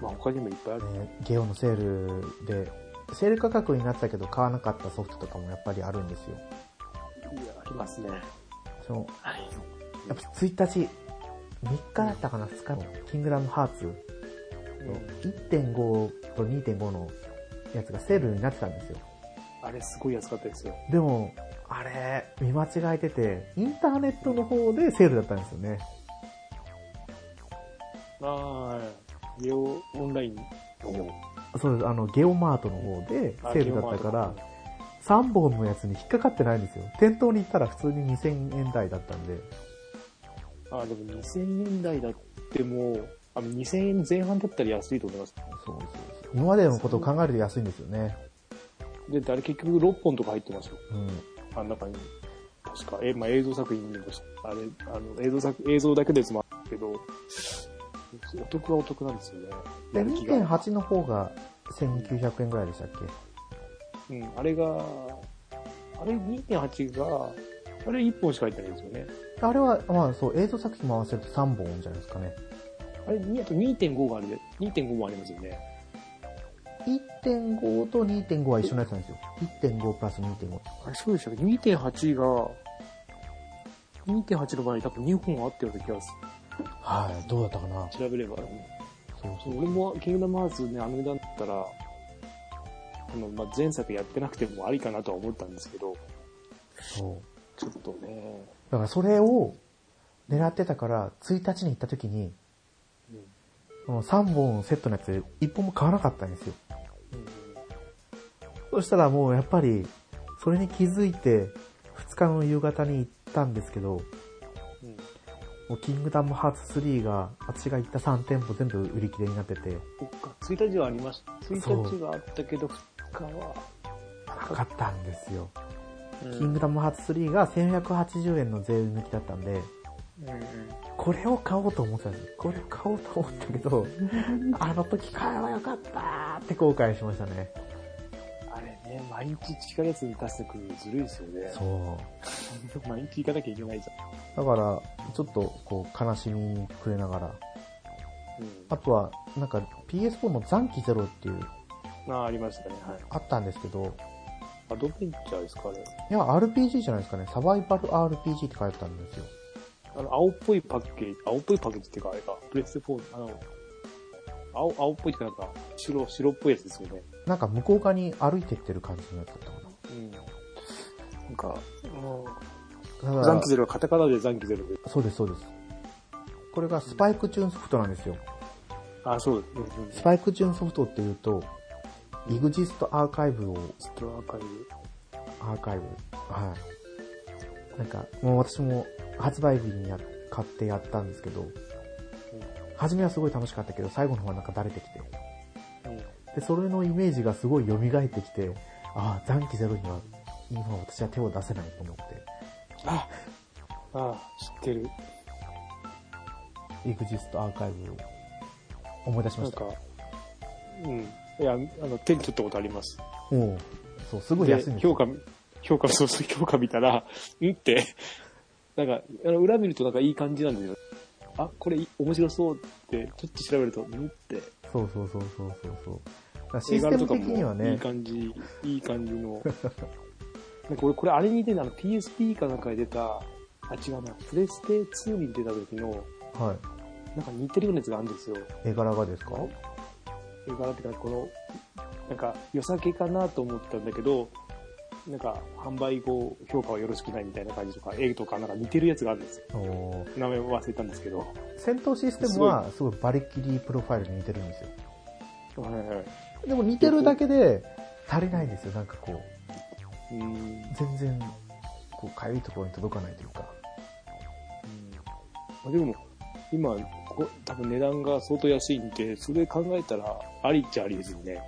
S2: まあ他にもいっぱいある。
S1: ね、ゲオのセールで、セール価格になったけど買わなかったソフトとかもやっぱりあるんですよ。
S2: いや、ありますね。
S1: その、
S2: はい。
S1: やっぱ1日、3日だったかな、2日の、キングダムハーツの1.5と2.5のやつがセールになってたんですよ。
S2: あれすごい安かったですよ。
S1: でも、あれ、見間違えてて、インターネットの方でセールだったんですよね。
S2: ああ、ゲオオンラインの
S1: そうです、あの、ゲオマートの方で
S2: あ
S1: セールだったから、3本のやつに引っかかってないんですよ。店頭に行ったら普通に2000円台だったんで。
S2: ああ、でも2000円台だっても、あの2000円前半だったら安いと思います。
S1: そうそうそう。今までのことを考えると安いんですよね。
S2: で、あれ結局6本とか入ってますよ。
S1: うん。
S2: あん中に。確か、え、まあ映像作品にもし、あれ、あの、映像作、映像だけのやつもあるけど、お得はお得なんですよね。
S1: で、
S2: やる気が
S1: 2.8の方が1900円ぐらいでしたっけ？
S2: うん、あれが、あれ2.8が、あれ1本しか入ってないんですよね。
S1: あれは、まあそう、映像作品も合わせると3本じゃないですかね。
S2: あれ、にあと2.5があるで、2.5もありますよね。
S1: 1.5と2.5は一緒のやつなんですよ。1.5プラス2.5。
S2: あれ、そうでしたっけ ?2.8 が、2.8の場合多分2本あったような気がす
S1: はい、どうだったかな。
S2: 調べれば。
S1: そう
S2: そう俺も、キングダムハーツね、あの値段だったら、あの、まあ、前作やってなくてもありかなとは思ったんですけど、
S1: そう。
S2: ちょっとね、
S1: だからそれを狙ってたから、1日に行った時に、
S2: うん
S1: この3本セットのやつ1本も買わなかったんですよ。そしたらもうやっぱり、それに気づいて、2日の夕方に行ったんですけど、
S2: うん。うん。
S1: もうキングダムハーツ3が、私が行った3店舗全部売り切れになってて、
S2: そっか、1日はありました。1日があったけど、2日は、
S1: なかったんですよ。
S2: うん
S1: キングダムハーツ3が1180円の税抜きだったんで、
S2: うんうん
S1: これを買おうと思ってたんですよ。これを買おうと思ったけど、[LAUGHS] あの時買えばよかったーって後悔しましたね。
S2: あれね、毎日地下列に出してくるのずるいですよね。
S1: そう。
S2: 毎日行かなきゃいけないじ
S1: だから、ちょっと、こう、悲しみにくれながら。
S2: ゃん。
S1: あとは、なんか PS4 の残機ゼロっていう、
S2: うん。ああ、ありましたね。はい。
S1: あったんですけど、
S2: アドベンチャーですかね。
S1: いや、RPG じゃないですかね。サバイバル RPG って書いてあるんですよ。
S2: あの、青っぽいパッケージ、青っぽいパッケージっていうか、あれか、プレステ4、あの、青、青っぽいってなんか、白、白っぽいやつですよね。
S1: なんか向こう側に歩いてってる感じのやつだったか
S2: うん。なんか、
S1: な。だ
S2: 残機ゼロはカタカナで残機ゼロで。
S1: そうです、そうです。これがスパイクチューンソフトなんですよ。
S2: あ、そうです。うんうん。
S1: スパイクチューンソフトっていうと、イグジストアーカイブを、
S2: ストアーカイブ？
S1: アーカイブ。はい。なんか、もう私も発売日にや買ってやったんですけど、初めはすごい楽しかったけど、最後の方はなんかだれてきて。
S2: うん。
S1: で、それのイメージがすごい蘇ってきて、ああ、残機ゼロには、今私は手を出せないと思って、
S2: あ、あ知ってる。
S1: イグジストアーカイブを思い出しました。
S2: なんか、うん。いや、あの、手に取ったことあります。
S1: おうそう、すごい
S2: で
S1: 安いんですよ。
S2: 評価、評価、そうそう、評価見たら、んって、なんか、あの、裏見るとなんかいい感じなんですよ。あ、これい面白そうって、ちょっと調べると、んって、
S1: そうそうそうそうそうそう。だからシ
S2: 映
S1: ステム
S2: 画とかもいい
S1: 的にはね、
S2: 感じ、いい感じの。[LAUGHS] なんか俺、これあれに出たの、PSP かなんかで出た、あ、違うな、プレステ2に出た時の、
S1: は
S2: なんか似てるようなやつがあるんですよ。
S1: い。絵柄がですか？
S2: 絵柄ってか、この、なんか、良さげかなと思ったんだけど、なんか、販売後、評価はよろしくないみたいな感じとか、絵とかなんか似てるやつがあるんですよ。名前忘れたんですけど。は
S1: 戦闘システムはすごいバリキリプロファイルに似てるんですよ。
S2: いはい。
S1: でも似てるだけで足りないんですよ。なんかこう、
S2: うーん。うん
S1: 全然、こう、かゆいところに届かないというか。
S2: まあでも、今、こ多分値段が相当安いんで、それ考えたら、ありっちゃありですよね。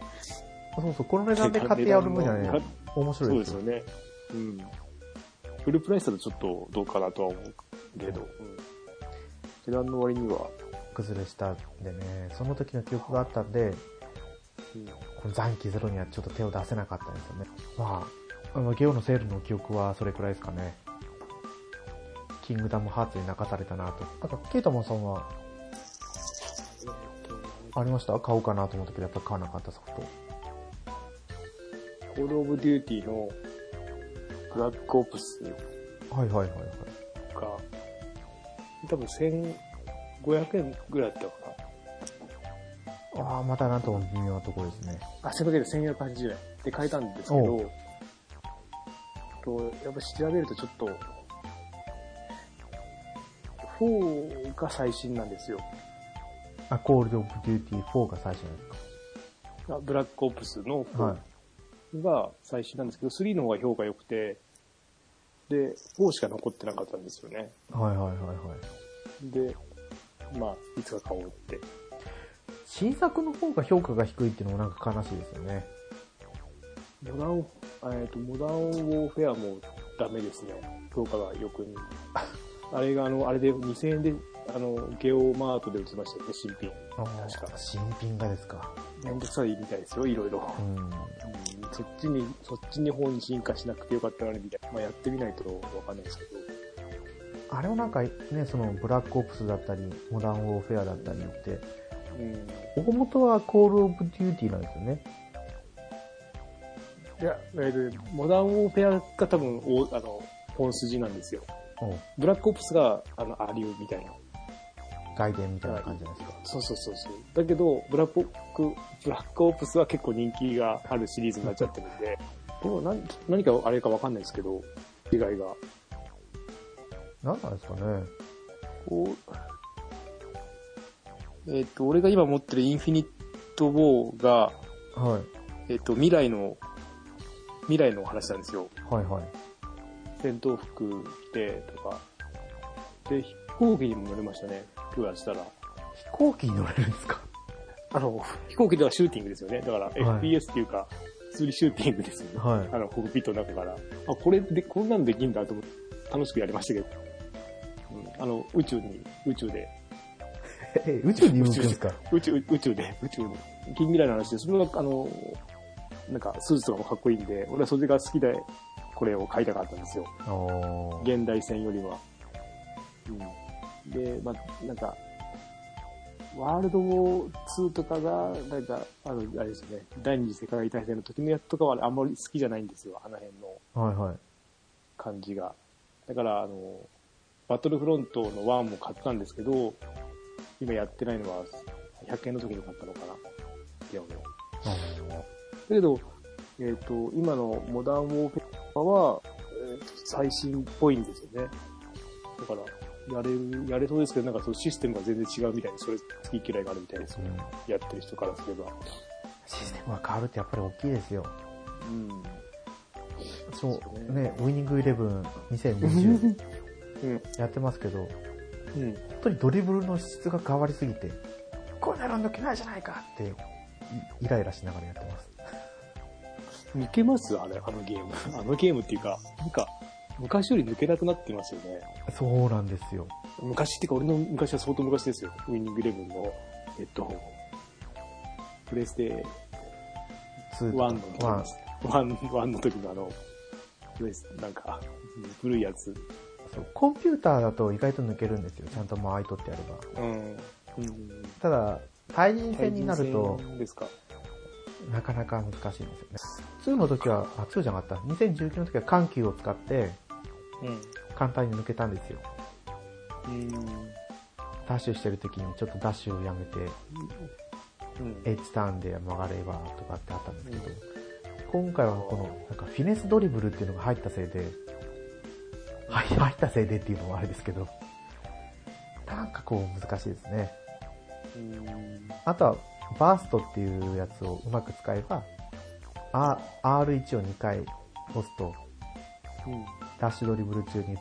S1: そうそう、この値段で買ってやる分にはね
S2: 値段、
S1: 面白
S2: そ
S1: いうで
S2: すすよね。うん。フルプライスだとちょっとどうかなとは思うけど、うん。値段の割には、
S1: 崩れしたんでね、その時の記憶があったんで、
S2: うん
S1: この残機ゼロにはちょっと手を出せなかったんですよね。まあ、あのゲオのセールの記憶はそれくらいですかね。キングダムハーツに泣かされたなと。なんか、ケイタマンさんはありました買おうかなと思ったけど、やっぱ買わなかったソフト。
S2: コールオブデューティーのブラックオプス
S1: はいはいはいはい。
S2: が、多分1500円ぐらいだったか
S1: ああ、またなんとも微妙なところですね。
S2: な。あ、その時で1180円で買えたんですけ
S1: お
S2: ど、とやっぱ調べるとちょっと、4が最新なんですよ。
S1: あ、コールオブデューティー4が最初なんです
S2: あブラックオプスの
S1: か。はい。
S2: 4が最新なんですけど、3の方が評価良くて、で、4しか残ってなかったんですよね。
S1: はいはいはいはい。
S2: で、まあ、いつか買おうって。
S1: 新作の方が評価が低いっていうのもなんか悲しいですよね。
S2: モダン、えっと、モダンウォーフェアもダメですね。評価が良くに。[LAUGHS] あれが、あの、あれで2000円で、あの、ゲオマートで売ってましたよね、新品。確か
S1: 新品がですか。
S2: めんどくさいみたいですよ、いろいろ。
S1: うん。
S2: うんそっちに、そっちに方に進化しなくてよかったのにみたいな。まあ、やってみないとわかんないですけど。
S1: あれはなんかね、そのブラックオプスだったり、モダンウォーフェアだったりって、
S2: うん。
S1: 大元はコールオブデューティーなんですよね。
S2: いや、えーと、モダンウォーフェアが多分、おあの、本筋なんですよ。ブラックオプスが、あの、アリューみたいな。
S1: 外伝みたいな感じじゃないですか？
S2: そうそうそうそう。だけど、ブラックブラックオプスは結構人気があるシリーズになっちゃってるんで、でも何何かあれかわかんないですけど、違いが。
S1: なんなんですかね？
S2: こう、えっ、と、俺が今持ってるインフィニット・ウォーが、
S1: はい。
S2: えっ、と、未来の、未来の話なんですよ。
S1: はいはい。
S2: 戦闘服着てとか。で、飛行機にも乗れましたね。今日やってたら。
S1: 飛行機に乗れるんですか？
S2: あの、飛行機ではシューティングですよね。だから、
S1: はい
S2: FPS っていうか、普通にシューティングですよね。
S1: はい。
S2: あの、コックピットの中から。あ、これで、こんなんできんだと思って、楽しくやりましたけど。うん、あの、宇宙に、宇宙で、
S1: え、宇宙に動くんですか？[LAUGHS]
S2: 宇宙、宇宙で、宇宙に。近未来の話で、それが、あの、なんか、スーツとかもかっこいいんで、俺はそれが好きで、これを買いたかったんですよ。現代戦よりは。うん。で、まあ、なんか、ワールドウォー2とかが、なんか、あの、あれですよね、第二次世界大戦の時のやつとかはあんまり好きじゃないんですよ、あの辺の
S1: はいはい。
S2: 感じが。だから、あの、バトルフロントの1も買ったんですけど、今やってないのは、100円の時に買ったのかな。ゲオの。だけど、えっ、と、今のモダンウォーフェアは、えーと最新っぽいんですよね。だから、やれる、やれそうですけど、なんかそのシステムが全然違うみたいで、それ好き嫌いがあるみたいですよ。
S1: うん
S2: やってる人からすれば。
S1: システムが変わるってやっぱり大きいですよ。
S2: うん。
S1: そう
S2: ね
S1: ね、ウィニングイレブン2020
S2: うん。
S1: やってますけど、
S2: うん。
S1: 本当にドリブルの質が変わりすぎて、こんなの抜けないじゃないかって、いイライラしながらやってます。
S2: 抜けます？あれ、あのゲーム。[LAUGHS] あのゲームっていうか、なんか、昔より抜けなくなってますよね。
S1: そうなんですよ。
S2: 昔っていうか、俺の昔は相当昔ですよ。ウィニングイレブンの、えっと、プレステ
S1: 2
S2: 1の時
S1: ワン
S2: です。ワン、ワンの時のあの、プレス、なんか、古いやつ。
S1: そうコンピューターだと意外と抜けるんですよ。ちゃんと間合い取ってやれば。
S2: うん。うん。
S1: ただ、対人戦になると、
S2: ですか？
S1: なかなか難しいんですよね。2の時は、あ、2じゃなかった。2019の時は緩急を使って、
S2: うん。
S1: 簡単に抜けたんですよ。
S2: うん。
S1: ダッシュしてる時にちょっとダッシュをやめて、
S2: うん。
S1: H ターンで曲がればとかってあったんですけど、今回はこの、なんかフィネスドリブルっていうのが入ったせいで、はい、入ったせいでっていうのもあれですけど、なんかこう難しいですね。
S2: うん。
S1: あとは、バーストっていうやつをうまく使えば、R- R1 を2回押すと、
S2: うん。
S1: ダッシュドリブル中に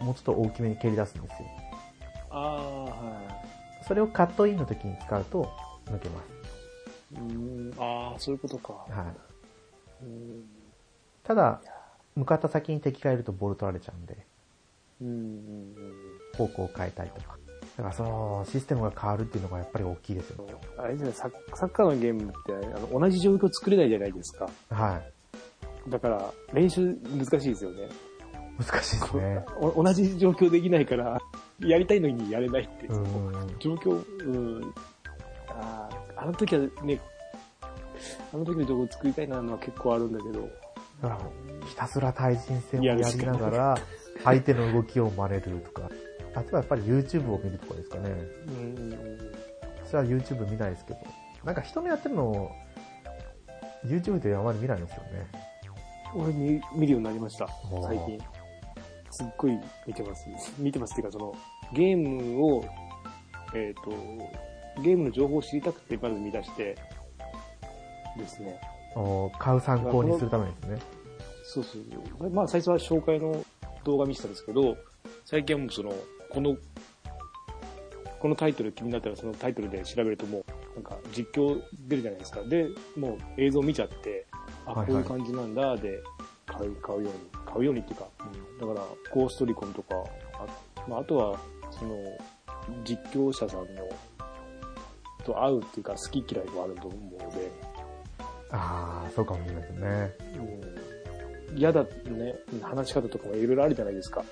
S1: もうちょっと大きめに蹴り出すんですよ。
S2: ああ、は
S1: それをカットインの時に使うと抜けます。
S2: い。うん。ああ、そういうことか。
S1: はい。
S2: うん。
S1: ただ、向かった先に敵がいるとボール取られちゃうんで、
S2: うん。うん。
S1: 方向を変えたりとか。だからそのシステムが変わるっていうのがやっぱり大きいですよね。
S2: あれじゃないサッサッカーのゲームってあの同じ状況作れないじゃないですか。
S1: はい。
S2: だから練習難しいですよね。
S1: 難しいですね。
S2: お同じ状況できないから、やりたいのにやれないって。状況、うん。あーあの時はね、あの時の状況を作りたいなのは結構あるんだけど。
S1: だからひたすら対人戦をやり
S2: な
S1: がら、相手の動きを真似るとか。あとはやっぱり YouTube を見るとかですかね。
S2: うん。
S1: 私は YouTube 見ないですけど。なんか人のやってるのを、YouTube であまり見ないんですよね。
S2: 俺見見るようになりました最近。すっごい見てます。見てますっていうか、その、ゲームを、えっ、と、ゲームの情報を知りたくてまず見出して、ですね。
S1: お買う参考にするためですね。
S2: そうそうそう。まあ、最初は紹介の動画見てたんですけど、最近はもうその、この、このタイトル気になったらそのタイトルで調べるともう、なんか実況出るじゃないですか。で、もう映像見ちゃって、あ、こういう感じなんだ、で、買う、買うように、買うようにっていうか、うん、だから、ゴーストリコンとか、あ,、まあ、あとは、その、実況者さんの、と合うっていうか、好き嫌いもあると思うので、
S1: ああ、そうかもしれないですね。
S2: うん嫌だね、話し方とかもいろいろあるじゃないですか。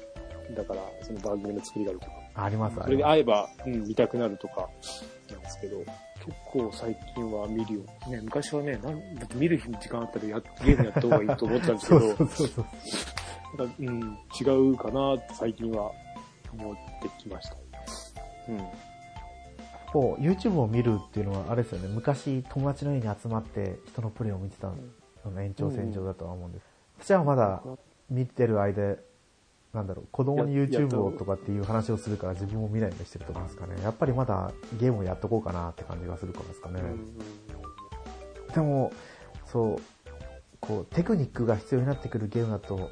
S2: だから、その番組の作りがあるとか。
S1: あります、あ
S2: それ
S1: ります。
S2: で会えば、うん、見たくなるとか、なんですけど、結構最近は見るよ。ね、昔はね、なんだって見る時間あったらやゲームやった方がいいと思ってたんですけ [LAUGHS]
S1: そう
S2: ど、
S1: そうそうそう。
S2: なんかうん、違うかなって最近は思ってきました。うん。
S1: こう、YouTube を見るっていうのは、あれですよね、昔友達の家に集まって人のプレイを見てたのの延長線上だとは思うんです。私はまだ見てる間、なんだろう、子供に YouTube
S2: と
S1: をとかっていう話をするから自分も見ないようにしてると思うんですかね。やっぱりまだゲームをやっとこうかなって感じがするからですかね。でも、そう、こう、テクニックが必要になってくるゲームだと、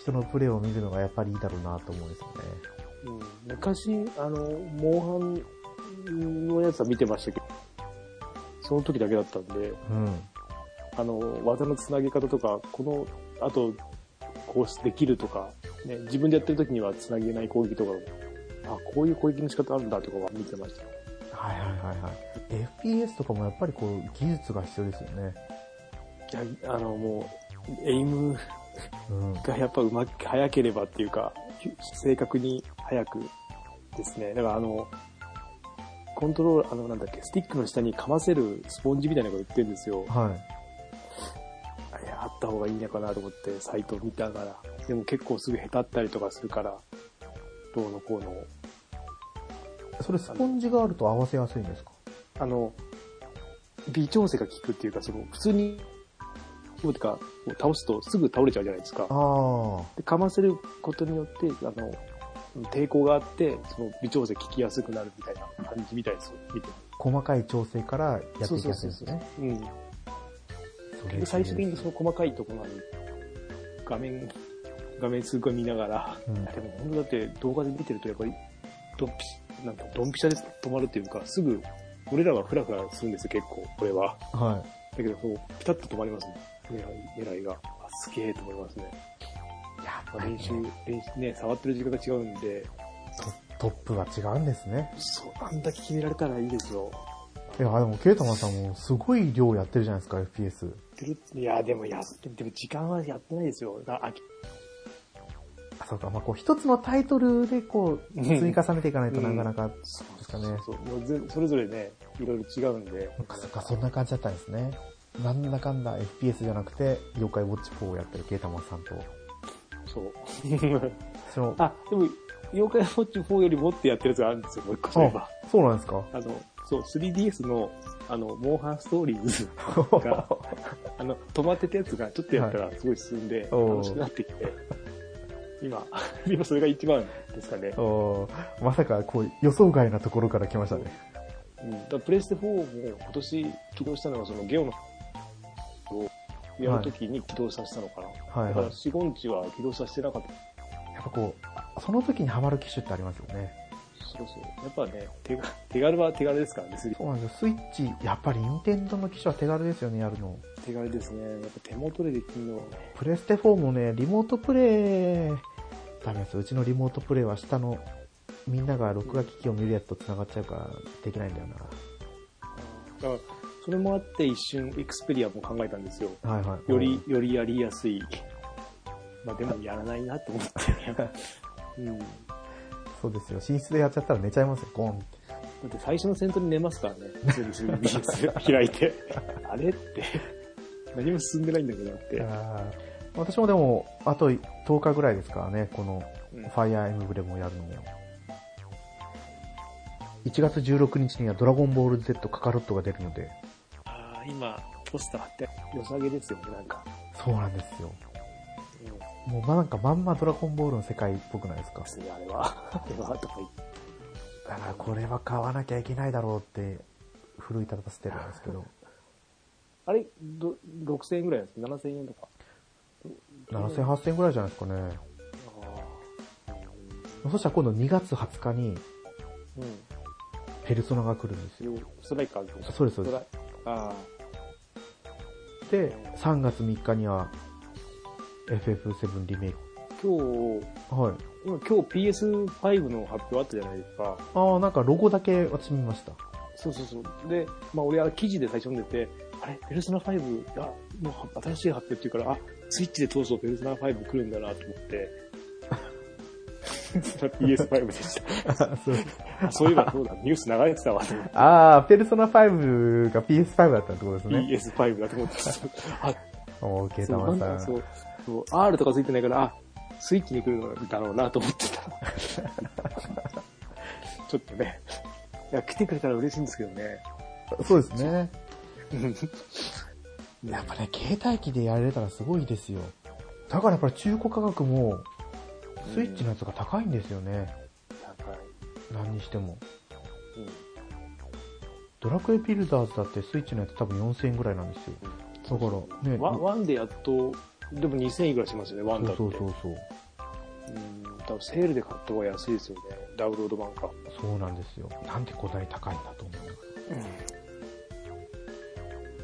S1: 人のプレイを見るのがやっぱりいいだろうなと思うんですよね。
S2: うん昔、あの、モンハンのやつは見てましたけど、その時だけだったんで、
S1: うん。
S2: あの、技のつなぎ方とか、この、あと、こうできるとか、ね、自分でやってる時にはつなげない攻撃とか、あ、こういう攻撃の仕方あるんだとかは見てました。
S1: はいはいはいはい。FPS とかもやっぱりこう、技術が必要ですよね。
S2: いや、あの、もう、エイム
S1: うん。
S2: がやっぱうまく、早ければっていうか、正確に早くですね。だからあの、コントロール、あの、なんだっけ、スティックの下にかませるスポンジみたいなのが売ってるんですよ。
S1: はい。
S2: あった方がいいのかなと思って、サイトを見たから。でも結構すぐ下手ったりとかするから、どうのこうの。
S1: それスポンジがあると合わせやすいんですか？
S2: あの、微調整が効くっていうか、その、普通に、こうてか、倒すとすぐ倒れちゃうじゃないですか。
S1: あ
S2: で、かませることによって、あの、抵抗があって、その微調整効きやすくなるみたいな感じみたいですよ、見て。
S1: あ、細かい調整からやっていきやすいんですね。
S2: うん。
S1: それ
S2: で最終的にその細かいところに、画面、画面すごい見ながら、
S1: うん
S2: でも本当だって動画で見てるとやっぱり、ドンピシ、なんかドンピシャで止まるっていうか、すぐ、俺らはフラフラするんですよ、結構、これは。
S1: は
S2: だけど、こう、ピタッと止まりますね。狙い、狙いが。あ、すげえと思いますね。
S1: い。やっ
S2: まあ練習練習、ね、触ってる時間が違うんで、
S1: トトップは違うんですね。
S2: そう、あんだけ決められたらいいですよ。
S1: いや、でも、ケイタマンさんもすごい量やってるじゃないですか、FPS。
S2: やってるいや、でもやって、でも時間はやってないですよ。あ、あ
S1: あ、そうか、まあ、こう、一つのタイトルでこう、
S2: うん
S1: 積み重ねていかないとなかなか、
S2: そう
S1: ですかね
S2: そうもうぜそれぞれね、いろいろ違うんで。
S1: そっかそっか、そんな感じだったんですね。なんだかんだ FPS じゃなくて、妖怪ウォッチ4をやってるケイタマンさんと、
S2: そう。
S1: その、[LAUGHS]
S2: あ、でも、妖怪ウォッチ4よりもってやってるやつがあるんですよ、もう一個。そう
S1: なんですか
S2: あの、そう、3DS の、あの、モンハンストーリーズが、[LAUGHS] あの、止まってたやつがちょっとやったらすごい進んで、楽しくなってきて、今、[LAUGHS] 今それが一番ですかね。
S1: まさか、こう、予想外なところから来ましたね。
S2: うん。だプレステ4も今年起動したのがそのゲオのをやるときに起動させたのかな。
S1: はいはい
S2: だから。4、5日は起動させてなかった。
S1: やっぱこう、その時にハマる機種ってありますよね。
S2: そうそう。やっぱね、手が手軽は手軽ですからね、3
S1: そうなんですよ。スイッチ、やっぱり任天堂の機種は手軽ですよね、やるの。
S2: 手軽ですね。やっぱ手元でできるのはね。
S1: プレステ4もね、リモートプレイ、ダメです。うちのリモートプレイは下の、みんなが録画機器を見るやつと繋がっちゃうから、できないんだよ
S2: だから、それもあって一瞬エクスペリアも考えたんですよ。
S1: な。はいはい。
S2: より、よりやりやすい。まあでもやらないなと思って。[LAUGHS] うん。だ
S1: そうですよ。寝室でやっちゃったら寝ちゃいますよ、ゴンって。
S2: って最初の戦闘に寝ますからね。[LAUGHS] 普通に 3DS 開いて。あれって。何も進んでないんだけどなって。
S1: 私もでも、あと10日ぐらいですからね、この、
S2: うん
S1: ファイアーエムブレムをやるのも。1月16日にはドラゴンボール Z カカロットが出るので、
S2: ああ、今、ポスター貼って、良さげですよね、なんか。
S1: そうなんですよ。
S2: うん。
S1: もうまあなんかまんまドラゴンボールの世界っぽくないですか？
S2: ですね、あれは。あれは、とか言って。
S1: だからこれは買わなきゃいけないだろうって、奮い立たせてるんですけど、[LAUGHS]
S2: あれ、ど、6000円ぐらいなんですか ?7000 円とか
S1: ？7000、8000ぐらいじゃないですかね。
S2: ああ。
S1: そしたら今度2月20日に、
S2: うん。
S1: ペルソナが来るんですよ。
S2: よストライカーズ
S1: そうです、そうで
S2: ストライあ
S1: す。で、3月3日には、FF7 リメイク。
S2: あ。今日、
S1: はい。
S2: 今今日 PS5 の発表あったじゃないですか。
S1: ああ、なんかロゴだけ私見ました。
S2: そうそうそう。で、まあ俺は記事で最初読んでて、あれ、ペルソナ5が、もう新しい発表っていうから、あ、スイッチで当初ペルソナ5来るんだなと思って、[LAUGHS] PS5 でした。
S1: そう
S2: あそういえばそうだ、ニュース流れてたわと思って、
S1: ああ、ペルソナ5が PS5 だったってことですね。
S2: PS5 だと思って、あ、
S1: おー、ケーさん。
S2: そう、そう、R とかついてないから、あ、スイッチに来るのだろうなと思ってた。[LAUGHS] ちょっとね、いや、来てくれたら嬉しいんですけどね。
S1: そうですね。
S2: うん
S1: やっぱね、携帯機でやれたらすごいですよ。だからやっぱり中古価格も、スイッチのやつが高いんですよね。
S2: 高い。
S1: 何にしても。
S2: うん
S1: ドラクエビルダーズだってスイッチのやつ多分4000円ぐらいなんですよ。だからね、
S2: ワンでやっと、でも2000円いくらしますよね、ワンだって。
S1: そうそうそうそう。
S2: うん、多分セールで買った方が安いですよね、ダウンロード版か。
S1: そうなんですよ。なんでこんなに高いんだと思います。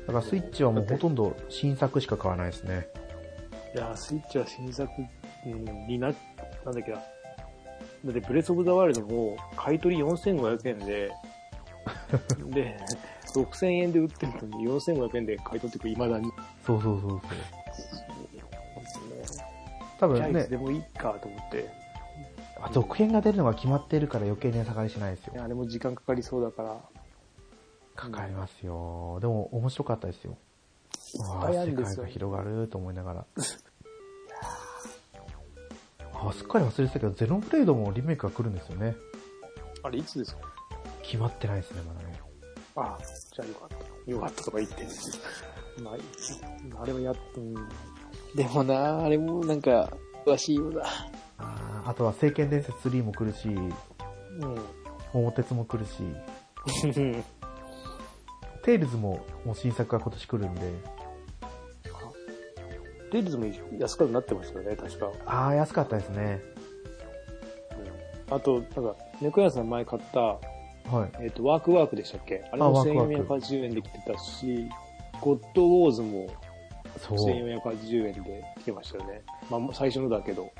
S1: だからスイッチはもうほとんど新作しか買わないですね。
S2: いやー、スイッチは新作、うん、にな、なんだっけな。だって、ブレスオブザワイルドも、買い取り4500円で、[LAUGHS] で、6000円で売ってるのに4500円で買い取ってくる、未だに。
S1: そうそうそうそう。多分ね
S2: で、もいいかと思って。
S1: 続編が出るのが決まっているから余計値下がりしないですよ
S2: あれも時間かかりそうだから。
S1: かかりますよ。でも面白かったですよ。わあ、世界が広がると思いながら。あ、すっかり忘れてたけど、ゼノブレードもリメイクが来るんですよね。
S2: あれ、いつですか？
S1: 決まってないですね、まだね。
S2: ああ、じゃあよかった。よかったとか言って。まあ、あれはやっと、うんでもな、あれもなんか、詳しいようだ。
S1: あとは聖剣伝説3も来るし、
S2: うん。
S1: 桃鉄も来るし、テイルズももう新作が今年来るんで、
S2: テイルズも安くなってましたよね、確か。
S1: ああ、安かったですね。
S2: あと、なんか、猫屋さん前買った、
S1: はい。
S2: えっ、と、ワークワークでしたっけ？あれも
S1: あワークワーク
S2: 1480円で来てたし、ゴッドウォーズも。1480円で来てましたよね。まあ、最初のだけど、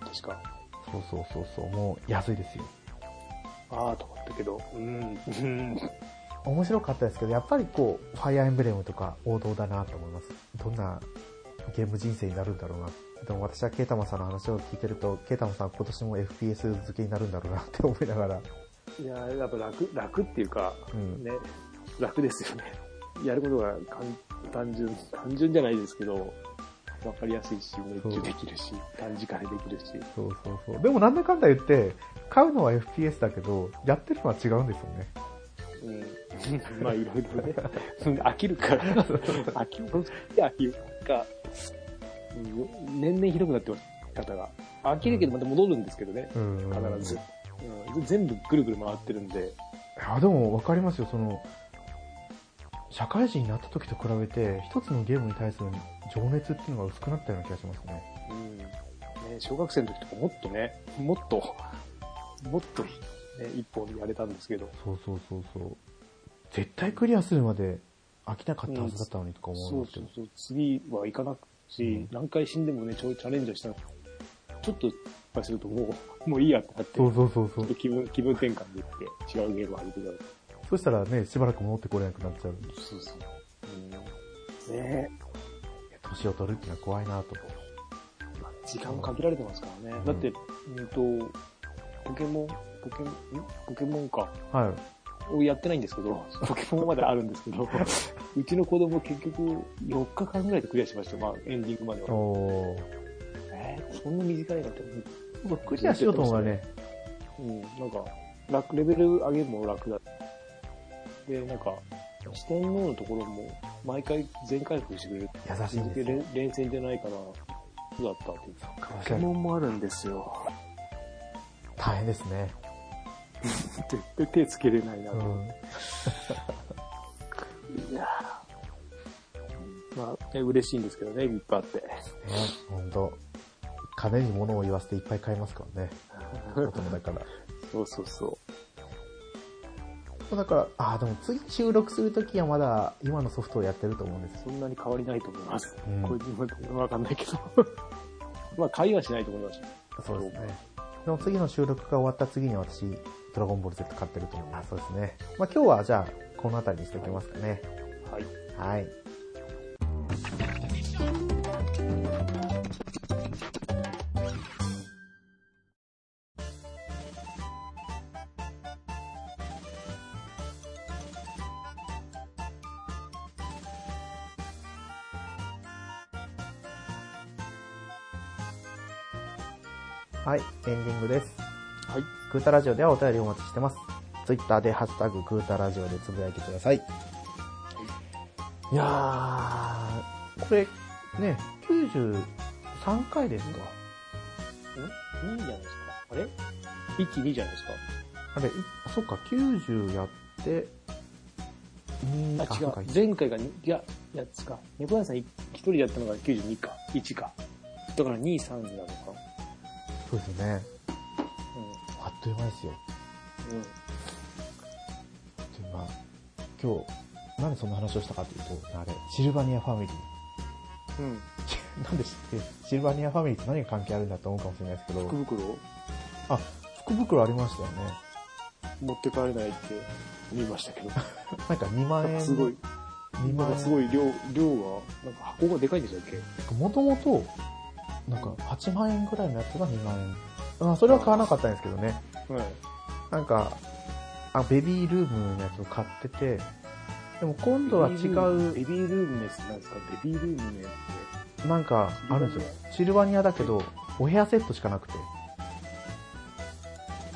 S2: 確か。
S1: そうそうそうそう。もう安いですよ。
S2: ああ、と思ったけど、うん、うん。
S1: 面白かったですけど、やっぱりこう、ファイアーエンブレムとか王道だなと思います。どんなゲーム人生になるんだろうな。でも私はケイタマさんの話を聞いてると、ケイタマさん今年も FPS 付けになるんだろうなって思いながら。
S2: いや、やっぱ楽、楽っていうか、
S1: うん。
S2: ね、楽ですよね。やることが簡単純、単純じゃないですけど、わかりやすいし、熱中できるし、短時間でできるし。
S1: そうそうそう。でもなんだかんだ言って、買うのは FPS だけど、やってるのは違うんですよね。
S2: うん。まあ、いろいろね。[LAUGHS] 飽きるから。[LAUGHS] 飽きる、飽きるか。うん年々ひどくなってます、方が。飽きるけどまた戻るんですけどね。
S1: うん。
S2: 必ず。うん、全部ぐるぐる回ってるんで。
S1: いや、でも分かりますよ、その、社会人になった時と比べて、一つのゲームに対する情熱っていうのが薄くなったような気がしますね。
S2: うん。ね、小学生の時とかもっとね、もっと、[LAUGHS] もっと、ね、一本やれたんですけど。
S1: そうそうそうそう。絶対クリアするまで飽きなかったはずだったのにとか思
S2: そう
S1: うんですけど。
S2: そうそう。次は行かなくし、
S1: うん
S2: 何回死んでもね、ちょいチャレンジはしたのちょっと失敗するともう、もういいやってなって、
S1: そうそうそうそう。
S2: 気分、気分転換で行って、違うゲームを始めた
S1: そしたらね、しばらく戻ってこれなくなっちゃう。
S2: そうそう。うん、ね
S1: 年を取るっていうのは怖いなと。
S2: 時間も限られてますからね。
S1: うん
S2: だって、うんと、ポケモン、ポケモン、ん？ポケモンか。
S1: はい。
S2: をやってないんですけど、ポケモンまであるんですけど、[LAUGHS] うちの子供結局4日間ぐらいでクリアしましたよ、まあエンディングまでは。
S1: おー。
S2: えー、そんな短いなって。
S1: クリアしようと思うがね、
S2: うん、なんか、楽、レベル上げるも楽だ。で、なんか、四天王のところも、毎回全回復してくれる。
S1: 優しいんですよ。
S2: 連連戦じゃないから、そうだったっていう。ポケモンもあるんですよ。
S1: 大変ですね。
S2: 絶 [LAUGHS] 対手つけれないなと。
S1: うん。[LAUGHS]
S2: いやーまあ、ね、嬉しいんですけどね、いっぱいあって。
S1: ね、ほんと。金に物を言わせていっぱい買いますからね。[LAUGHS] 大人だから。
S2: そうそうそう。
S1: だから、ああ、でも次収録するときはまだ今のソフトをやってると思うんですよ。
S2: そんなに変わりないと思います。
S1: うん
S2: これ今わかんないけど。[LAUGHS] まあ、会話しないと思います。
S1: そうですね。でも次の収録が終わった次に私、ドラゴンボール Z 買ってると思います。そうですね。まあ今日はじゃあ、この辺りにしておきますかね。
S2: はい。
S1: はい。エンディングです。
S2: はい。
S1: グータラジオではお便りをお待ちしてます。ツイッターでハッシュタググータラジオでつぶやいてください。いやー、これ、ね、93回ですか？
S2: ん？いいんじゃないですか？あれ ?1、2じゃないですか？
S1: あれ、そっか、90やって、2、
S2: あ、違
S1: そう。
S2: 前回がに、いや、やつか。猫屋さん一人でやったのが92か。1か。だから2、3になるのか
S1: そうですよね。
S2: な。
S1: あっという間ですよ。
S2: うん。うん。
S1: でまあ、今日、なんでそんな話をしたかというと、あれ、シルバニアファミリー。
S2: うん。[LAUGHS]
S1: なんで知って、シルバニアファミリーと何が関係あるんだと思うかもしれないですけど、
S2: 福袋？
S1: あ、福袋ありましたよね。
S2: 持って帰れないって見ましたけど。[LAUGHS]
S1: なんか2万円？
S2: すごい、
S1: 2万円？
S2: すごい量、量が、なんか箱がでかいんでしたっけ？
S1: もともと、なんか8万円ぐらいのやつが2万円。あ、それは買わなかったんですけどね。
S2: はい。
S1: なんか、あ、ベビールームのやつを買ってて、でも今度は違
S2: ベビ
S1: う、
S2: ールームのやつなんですか？ベビールームのやつ
S1: なんかあるんですよ。シルバニア？だけど、お部屋セットしかなくて。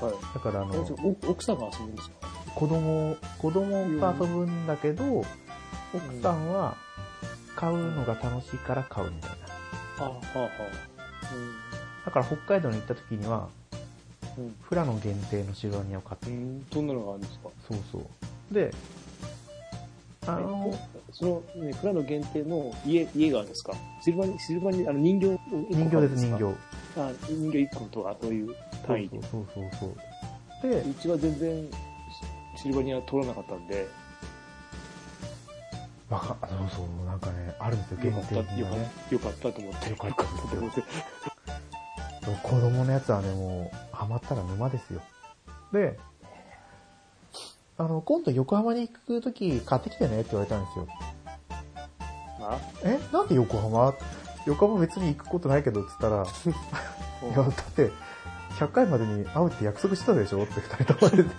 S2: はい。
S1: だからあの、
S2: お奥さんが遊ぶんですか？
S1: 子供、子供と遊ぶんだけど、奥さんは買うのが楽しいから買うみたいな。
S2: あ、はあ、はあ。
S1: だから北海道に行った時には、
S2: うん。うん。
S1: フラの限定のシルバニアを買って、
S2: うん、どんなのがあるんですか？
S1: そうそう。で、あの、
S2: その、ね、フラの限定の家、家があるんですか？シルバニ、シルバニ、あの人形
S1: 人形です、人形。
S2: あ、人形1個とか、そういう単位で。
S1: そうそうそうそう。で
S2: う、ちは全然、シルバニア取らなかったんで、
S1: わか、そうそう、なんかね、あるんですよ、限定のね。
S2: った、よかったと思って。
S1: よかったですよ
S2: と思って。[LAUGHS]
S1: 子供のやつはね、もう、ハマったら沼ですよ。で、あの、今度横浜に行くとき買ってきてねって言われたんですよ。
S2: あ？
S1: え？なんで横浜？横浜別に行くことないけど、つったら、いや、だって、100回までに会うって約束したでしょ？って二人とも言って。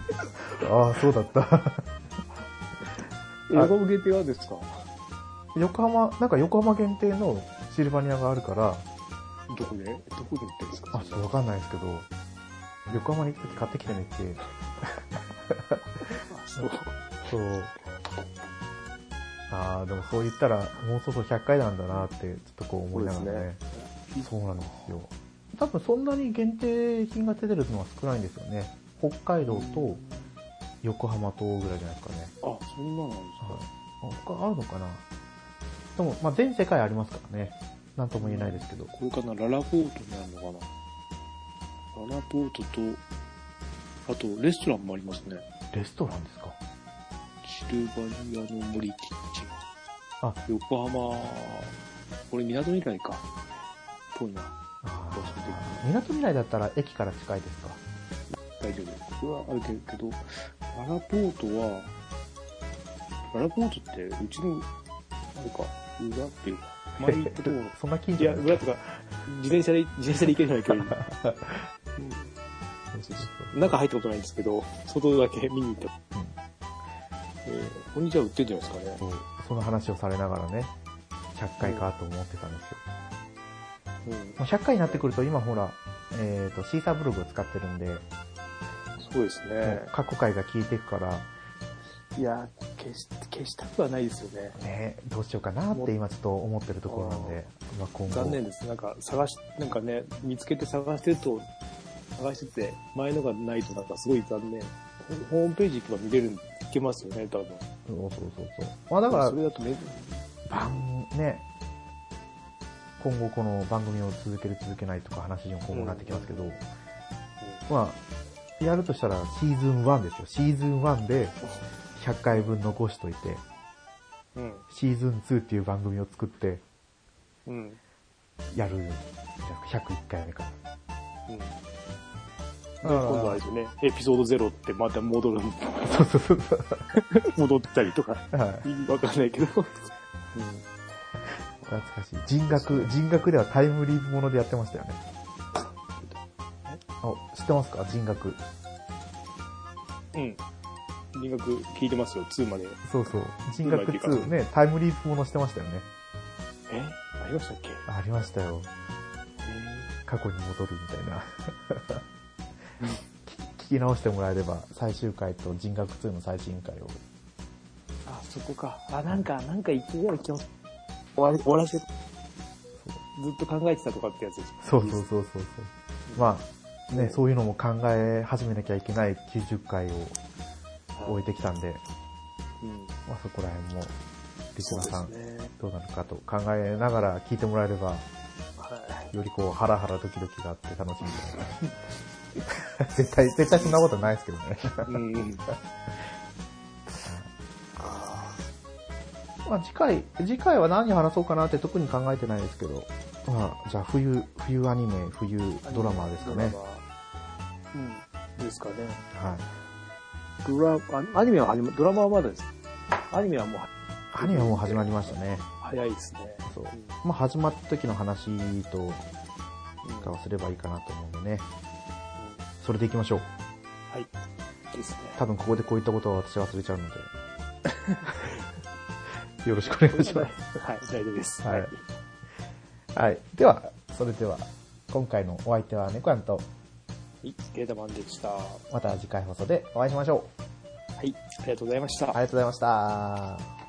S1: [LAUGHS] ああ、そうだった。
S2: 横浜限定はですか？
S1: 横浜、なんか横浜限定のシルバニアがあるから、
S2: どこで？どこで売ってるんですか？
S1: あ、ちょっとわかんないですけど、横浜に行くとき買ってきてねって、
S2: あそう。
S1: そう。ああ、でもそう言ったら、もうそろそろ100回なんだなって、ちょっとこう思いながらね。そうなんですよ。多分そんなに限定品が出てるのは少ないんですよね。北海道と横浜とぐらいじゃないですかね。
S2: あ、そんななんですか。
S1: はい。他あるのかなでも、まあ、全世界ありますからね。なんとも言えないですけど。
S2: これかな、ララポートにあるのかな。ララポートと、あと、レストランもありますね。
S1: レストランですか？
S2: シルバニアの森キッチン。
S1: あ、
S2: 横浜、これ港未来か。ぽいな。
S1: あ
S2: 場所的
S1: ー港未来だったら駅から近いですか？
S2: 大丈夫。これはあるけど、ララポートは、ララポートって、うちの、あれか、裏っていうか、前行ったところ、
S1: そんな近
S2: いや、
S1: 所なんです
S2: 裏とか、自転車で、自転車で行けるような距離。
S1: か [LAUGHS]
S2: う中入ったことないんですけど、外だけ見に行った。
S1: うん
S2: えー、こんにちは売ってるんじゃないですかね。
S1: そうその話をされながらね、100回かと思ってたんですよ。
S2: うん。
S1: もう100回になってくると今ほら、えっ、と、シーサーブログを使ってるんで、
S2: そうですね。
S1: 過去回が聞いていくから、
S2: いや、消し、消したくはないですよね。
S1: ね、どうしようかなって今ちょっと思ってるところなんで、まあ、今後。
S2: 残念です。なんか探し、なんかね、見つけて探してると、探してて、前のがないとなんかすごい残念。ホホームページ行けば見れる、いけますよね、多分。
S1: そうそうそうそう。まあだから
S2: そ、れだとめ、
S1: 番、ね、今後この番組を続ける続けないとか話にも今後なってきますけど、まあ、やるとしたらシーズン1ですよ。シーズン1で100回分残しといて、
S2: うん。
S1: シーズン2っていう番組を作って、
S2: うん。うん。
S1: やる。101回目から。
S2: うん。今度はあれですよね、エピソード0ってまた戻る、
S1: そうそうそうそう。
S2: 戻ったりとか、[LAUGHS]
S1: はい。
S2: 意味わかんないけど。
S1: 懐かしい。人学、人学ではタイムリープものでやってましたよね。あ、知ってますか？人学。
S2: うん。人学聞いてますよ、2まで。
S1: そうそう。人学
S2: うまいっていう
S1: 2ね、タイムリープものしてましたよね。
S2: え？ありましたっけ？
S1: ありましたよ。過去に戻るみたいな。[LAUGHS] 聞き直してもらえれば、最終回と人学2の最新回を。
S2: あ、そこか。あ、なんか、なんか言ってたような気も終わり、終わらせ、ずっと考えてたとかってやつです。
S1: そうそうそうそうそう。まあ、ね、そういうのも考え始めなきゃいけない90回を置いてきたんで、
S2: うん。
S1: まあそこら辺も、リスナーさん。どうなのかと考えながら聞いてもらえれば、
S2: は
S1: よりこう、ハラハラドキドキがあって楽しみだな。[LAUGHS] 絶対、絶対そんなことないですけどね。
S2: い。うん。
S1: まあ次回、次回は何話そうかなって特に考えてないですけど、まあじゃあ冬、冬アニメ、冬ドラマですかね。
S2: うん。ですかね。
S1: はい。
S2: ドラ、あアニメは始ま、ドラマはまだです。アニメはもう
S1: アニメはもう始まりましたね。
S2: 早いですね。
S1: そう
S2: うん。
S1: まあ始まった時の話と
S2: うん
S1: かをすればいいかなと思うんでね。それで行きましょう。
S2: はい。ですね。
S1: 多分ここでこういったことは私忘れちゃうので。[LAUGHS] よろしくお願いします。
S2: はい、大丈夫です。
S1: はいはい。では、それでは、今回のお相手は猫やんと、
S2: はい、ゲータマンでした。は
S1: また次回放送でお会いしましょう。
S2: い、ありがとうございました
S1: あり。がとうございました。